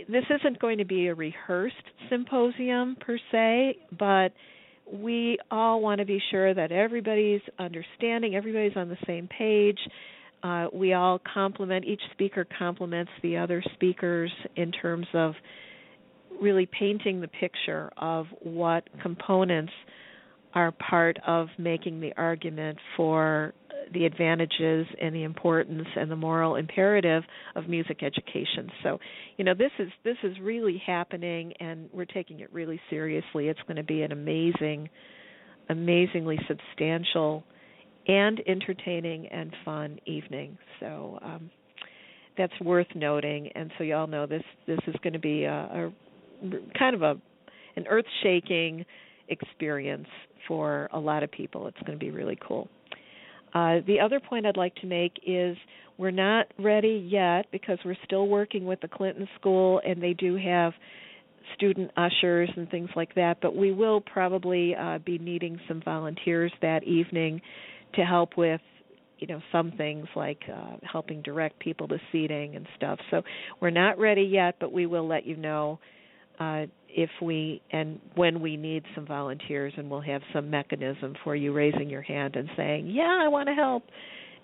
[SPEAKER 7] this isn't going to be a rehearsed symposium per se, but we all want to be sure that everybody's understanding, everybody's on the same page. Uh, we all complement, each speaker complements the other speakers in terms of really painting the picture of what components are part of making the argument for the advantages and the importance and the moral imperative of music education. So, you know, this is this is really happening and we're taking it really seriously. It's going to be an amazing amazingly substantial and entertaining and fun evening. So, um that's worth noting and so you all know this this is going to be a, a kind of a an earth-shaking experience for a lot of people. It's going to be really cool. Uh, the other point I'd like to make is we're not ready yet because we're still working with the Clinton School and they do have student ushers and things like that, but we will probably uh, be needing some volunteers that evening to help with you know some things like uh, helping direct people to seating and stuff. So we're not ready yet, but we will let you know uh, if we and when we need some volunteers, and we'll have some mechanism for you raising your hand and saying, "Yeah, I want to help,"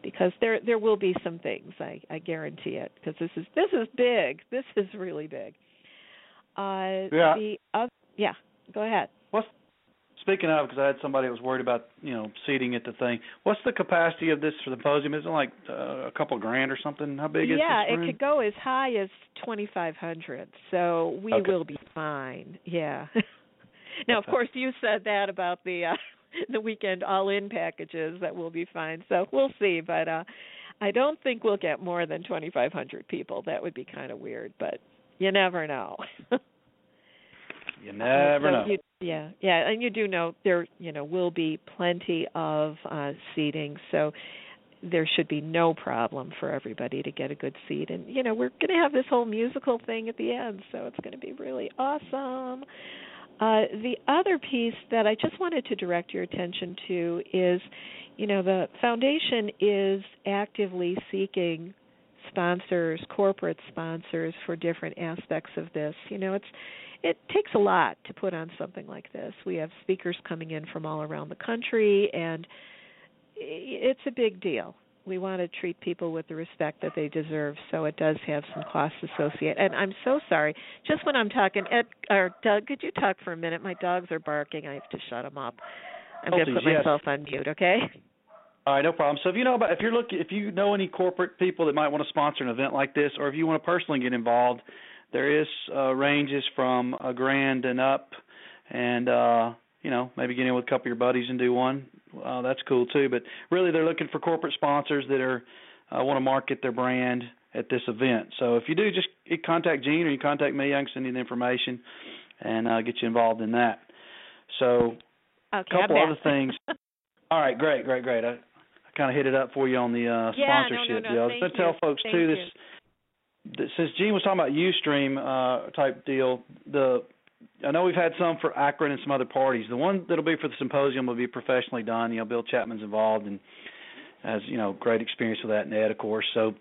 [SPEAKER 7] because there there will be some things. I I guarantee it because this is this is big. This is really big. Uh,
[SPEAKER 3] Yeah.
[SPEAKER 7] The oth- yeah. Go ahead.
[SPEAKER 3] Speaking of? Because I had somebody that was worried about you know seating at the thing. What's the capacity of this for the symposium? Is it like uh, a couple grand or something? How big is
[SPEAKER 7] yeah, it could go as high as twenty five hundred. So we
[SPEAKER 3] Okay.
[SPEAKER 7] will be fine. Yeah. now, of course, you said that about the uh, the weekend all in packages that will be fine. So we'll see, but uh I don't think we'll get more than twenty five hundred people. That would be kind of weird, but you never know.
[SPEAKER 3] You never
[SPEAKER 7] so
[SPEAKER 3] know.
[SPEAKER 7] You, yeah, yeah, and you do know there, you know, will be plenty of uh seating, so there should be no problem for everybody to get a good seat. And you know, we're going to have this whole musical thing at the end, so it's going to be really awesome. Uh, the other piece that I just wanted to direct your attention to is, you know, the foundation is actively seeking sponsors, corporate sponsors for different aspects of this. You know, it's it takes a lot to put on something like this. We have speakers coming in from all around the country and it's a big deal. We want to treat people with the respect that they deserve, so it does have some costs associated. And I'm so sorry. Just when I'm talking, Ed or Doug, could you talk for a minute? My dogs are barking. I have to shut them up. I'm going to
[SPEAKER 3] Oh,
[SPEAKER 7] put
[SPEAKER 3] yes.
[SPEAKER 7] myself on mute, okay?
[SPEAKER 3] All right, no problem. So if you know about if you're looking if you know any corporate people that might want to sponsor an event like this, or if you want to personally get involved, there is uh, ranges from a grand and up, and uh, you know maybe get in with a couple of your buddies and do one. Uh, that's cool too. But really, they're looking for corporate sponsors that are uh, want to market their brand at this event. So if you do, just contact Jean or you contact me. I can send you the information and uh, get you involved in that. So
[SPEAKER 7] Okay,
[SPEAKER 3] a couple
[SPEAKER 7] I'm
[SPEAKER 3] other things. All right, great, great, great. I, I kind of hit it up for you on the uh,
[SPEAKER 7] Yeah, no, no,
[SPEAKER 3] sponsorship
[SPEAKER 7] no,
[SPEAKER 3] deal. I was
[SPEAKER 7] thank
[SPEAKER 3] going to tell folks
[SPEAKER 7] thank
[SPEAKER 3] too
[SPEAKER 7] you.
[SPEAKER 3] this. Since Jean was talking about UStream uh, type deal, the I know we've had some for Akron and some other parties. The one that'll be for the symposium will be professionally done. You know, Bill Chapman's involved and has you know great experience with that, and Ed, of course. So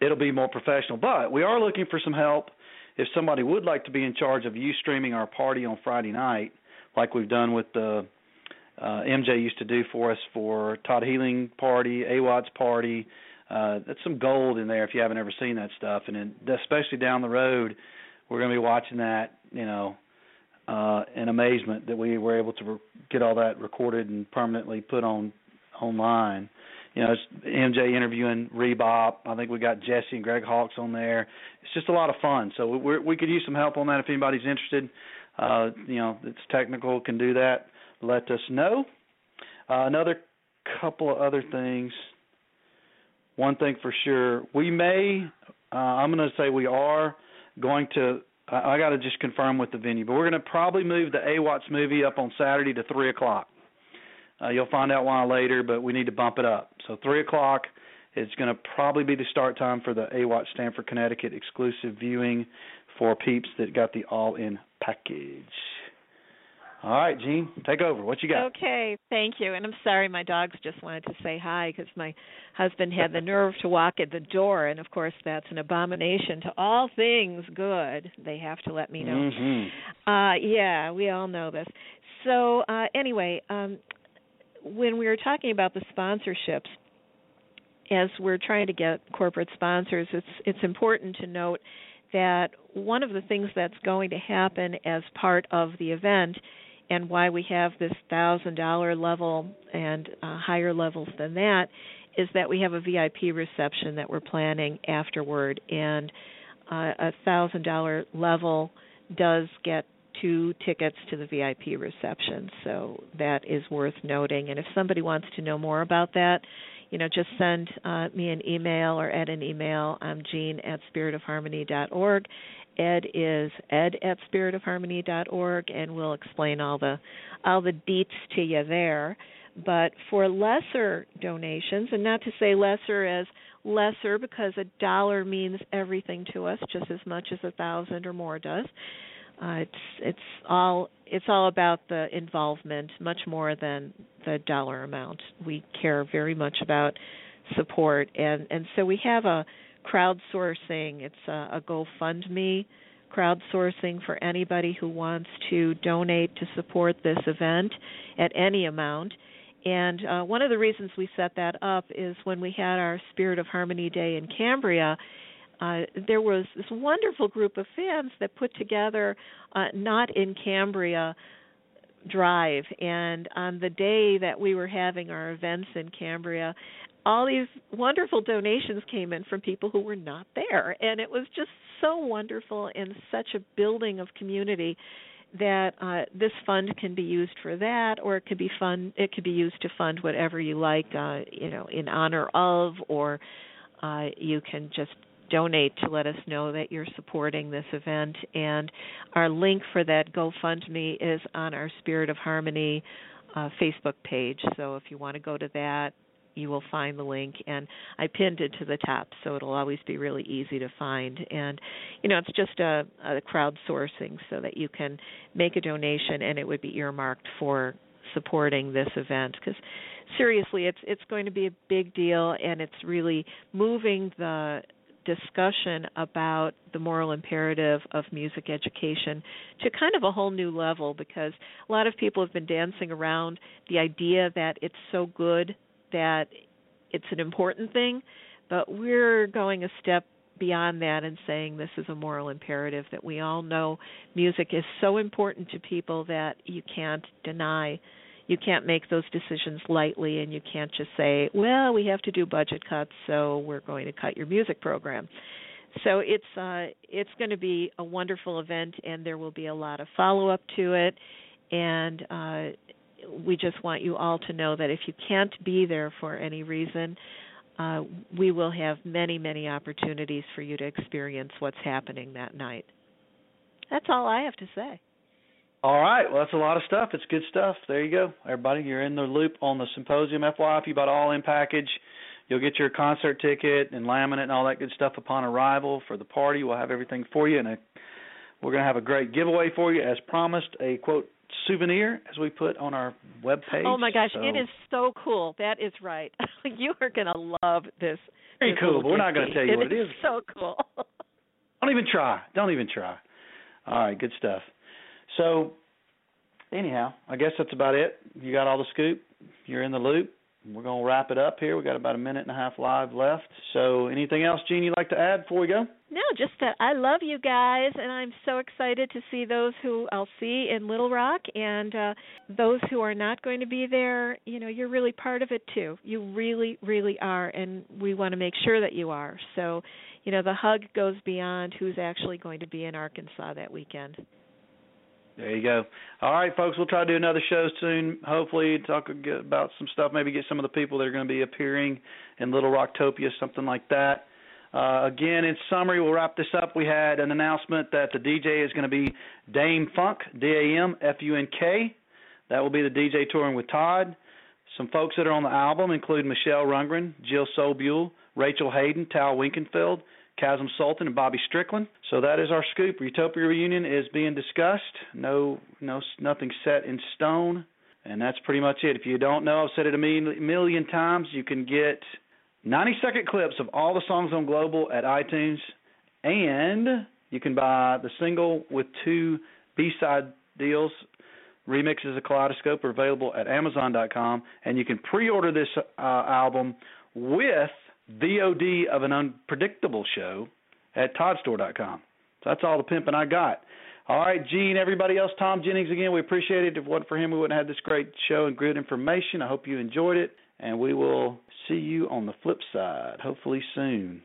[SPEAKER 3] it'll be more professional. But we are looking for some help. If somebody would like to be in charge of you streaming our party on Friday night, like we've done with the uh, MJ used to do for us for Todd Healing party, AWAT's party. Uh, that's some gold in there if you haven't ever seen that stuff, and then, especially down the road, we're going to be watching that, you know, uh, in amazement that we were able to re- get all that recorded and permanently put on online. You know, it's MJ interviewing Rebop. I think we got Jesse and Greg Hawkes on there. It's just a lot of fun. So we we could use some help on that if anybody's interested. Uh, you know, it's technical, can do that. Let us know. Uh, another couple of other things. One thing for sure, we may. Uh, I'm going to say we are going to. I, I got to just confirm with the venue, but we're going to probably move the AWATS movie up on Saturday to three o'clock. Uh, you'll find out why later, but we need to bump it up. So three o'clock is going to probably be the start time for the AWAT Stamford, Connecticut exclusive viewing for peeps that got the all-in package. All right, Jean, take over. What you got?
[SPEAKER 7] Okay, thank you. And I'm sorry, my dogs just wanted to say hi because my husband had the nerve to walk at the door, and of course that's an abomination to all things good. They have to let me know.
[SPEAKER 3] Mm-hmm.
[SPEAKER 7] Uh, yeah, we all know this. So uh, anyway, um, when we were talking about the sponsorships, as we're trying to get corporate sponsors, it's it's important to note that one of the things that's going to happen as part of the event and why we have this thousand dollar level and uh, higher levels than that is that we have a VIP reception that we're planning afterward and uh, a thousand dollar level does get two tickets to the VIP reception so that is worth noting and if somebody wants to know more about that you know, just send uh, me an email or Ed an email. I'm Jean at spiritofharmony.org. Ed is Ed at spiritofharmony.org, and we'll explain all the all the deets to you there. But for lesser donations, and not to say lesser as lesser because a dollar means everything to us, just as much as a thousand or more does. Uh, it's it's all it's all about the involvement much more than the dollar amount. We care very much about support, and and so we have a crowdsourcing. It's a, a GoFundMe crowdsourcing for anybody who wants to donate to support this event at any amount. And uh, one of the reasons we set that up is when we had our Spirit of Harmony Day in Cambria uh, there was this wonderful group of fans that put together uh, not in Cambria drive and on the day that we were having our events in Cambria all these wonderful donations came in from people who were not there and it was just so wonderful and such a building of community that uh, this fund can be used for that or it could be fund it could be used to fund whatever you like uh, you know in honor of or uh, you can just donate to let us know that you're supporting this event. And our link for that GoFundMe is on our Spirit of Harmony uh, Facebook page. So if you want to go to that, you will find the link. And I pinned it to the top so it'll always be really easy to find. And you know it's just a, a crowdsourcing so that you can make a donation and it would be earmarked for supporting this event. Because seriously it's it's going to be a big deal and it's really moving the discussion about the moral imperative of music education to kind of a whole new level because a lot of people have been dancing around the idea that it's so good that it's an important thing, but we're going a step beyond that and saying this is a moral imperative that we all know music is so important to people that you can't deny you can't make those decisions lightly and you can't just say well we have to do budget cuts so we're going to cut your music program. So it's uh it's going to be a wonderful event and there will be a lot of follow up to it and uh we just want you all to know that if you can't be there for any reason, uh, we will have many, many opportunities for you to experience what's happening that night. That's all I have to say.
[SPEAKER 3] All right. Well, that's a lot of stuff. It's good stuff. There you go. Everybody, you're in the loop on the symposium. FYI, if you bought all in package, you'll get your concert ticket and laminate and all that good stuff upon arrival for the party. We'll have everything for you, and a, we're going to have a great giveaway for you, as promised. A quote souvenir as we put on our web page.
[SPEAKER 7] Oh my gosh,
[SPEAKER 3] so,
[SPEAKER 7] it is so cool. That is right. you are going to love this.
[SPEAKER 3] Very
[SPEAKER 7] this
[SPEAKER 3] cool, but we're not going to tell you
[SPEAKER 7] it
[SPEAKER 3] what it is.
[SPEAKER 7] So cool.
[SPEAKER 3] Don't even try. Don't even try. All right, good stuff. So, anyhow, I guess that's about it. You got all the scoop. You're in the loop. We're going to wrap it up here. We've got about a minute and a half live left. So, anything else, Jean, you'd like to add before we go?
[SPEAKER 7] No, just that I love you guys, and I'm so excited to see those who I'll see in Little Rock, and uh, those who are not going to be there. You know, you're really part of it too. You really, really are, and we want to make sure that you are. So, you know, the hug goes beyond who's actually going to be in Arkansas that weekend.
[SPEAKER 3] There you go. All right, folks, we'll try to do another show soon. Hopefully, talk about some stuff. Maybe get some of the people that are going to be appearing in Little Rocktopia, something like that. Uh, again, in summary, we'll wrap this up. We had an announcement that the DJ is going to be Dâm-Funk, D A M F U N K. That will be the DJ touring with Todd. Some folks that are on the album include Michelle Rundgren, Jill Sobule, Rachel Haden, Tal Wilkenfeld, Kasim Sulton, and Bobby Strickland. So that is our scoop. Utopia reunion is being discussed. No, no, nothing set in stone, and that's pretty much it. If you don't know, I've said it a million, million times. You can get 90 second clips of all the songs on Global at iTunes, and you can buy the single with two B-side deals. Remixes of Kaleidoscope are available at Amazon.com, and you can pre-order this uh, album with VOD of an unpredictable show at ToddStore.com. So that's all the pimping I got. All right, Jean, everybody else, Thom Jennings again, we appreciate it. If it wasn't for him, we wouldn't have this great show and good information. I hope you enjoyed it, and we will see you on the flip side, hopefully soon.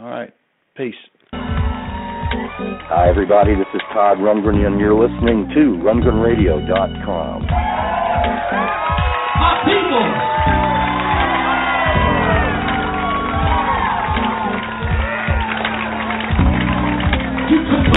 [SPEAKER 3] All right, peace.
[SPEAKER 12] Hi, everybody. This is Todd Rundgren, and you're listening to RundgrenRadio.com. you come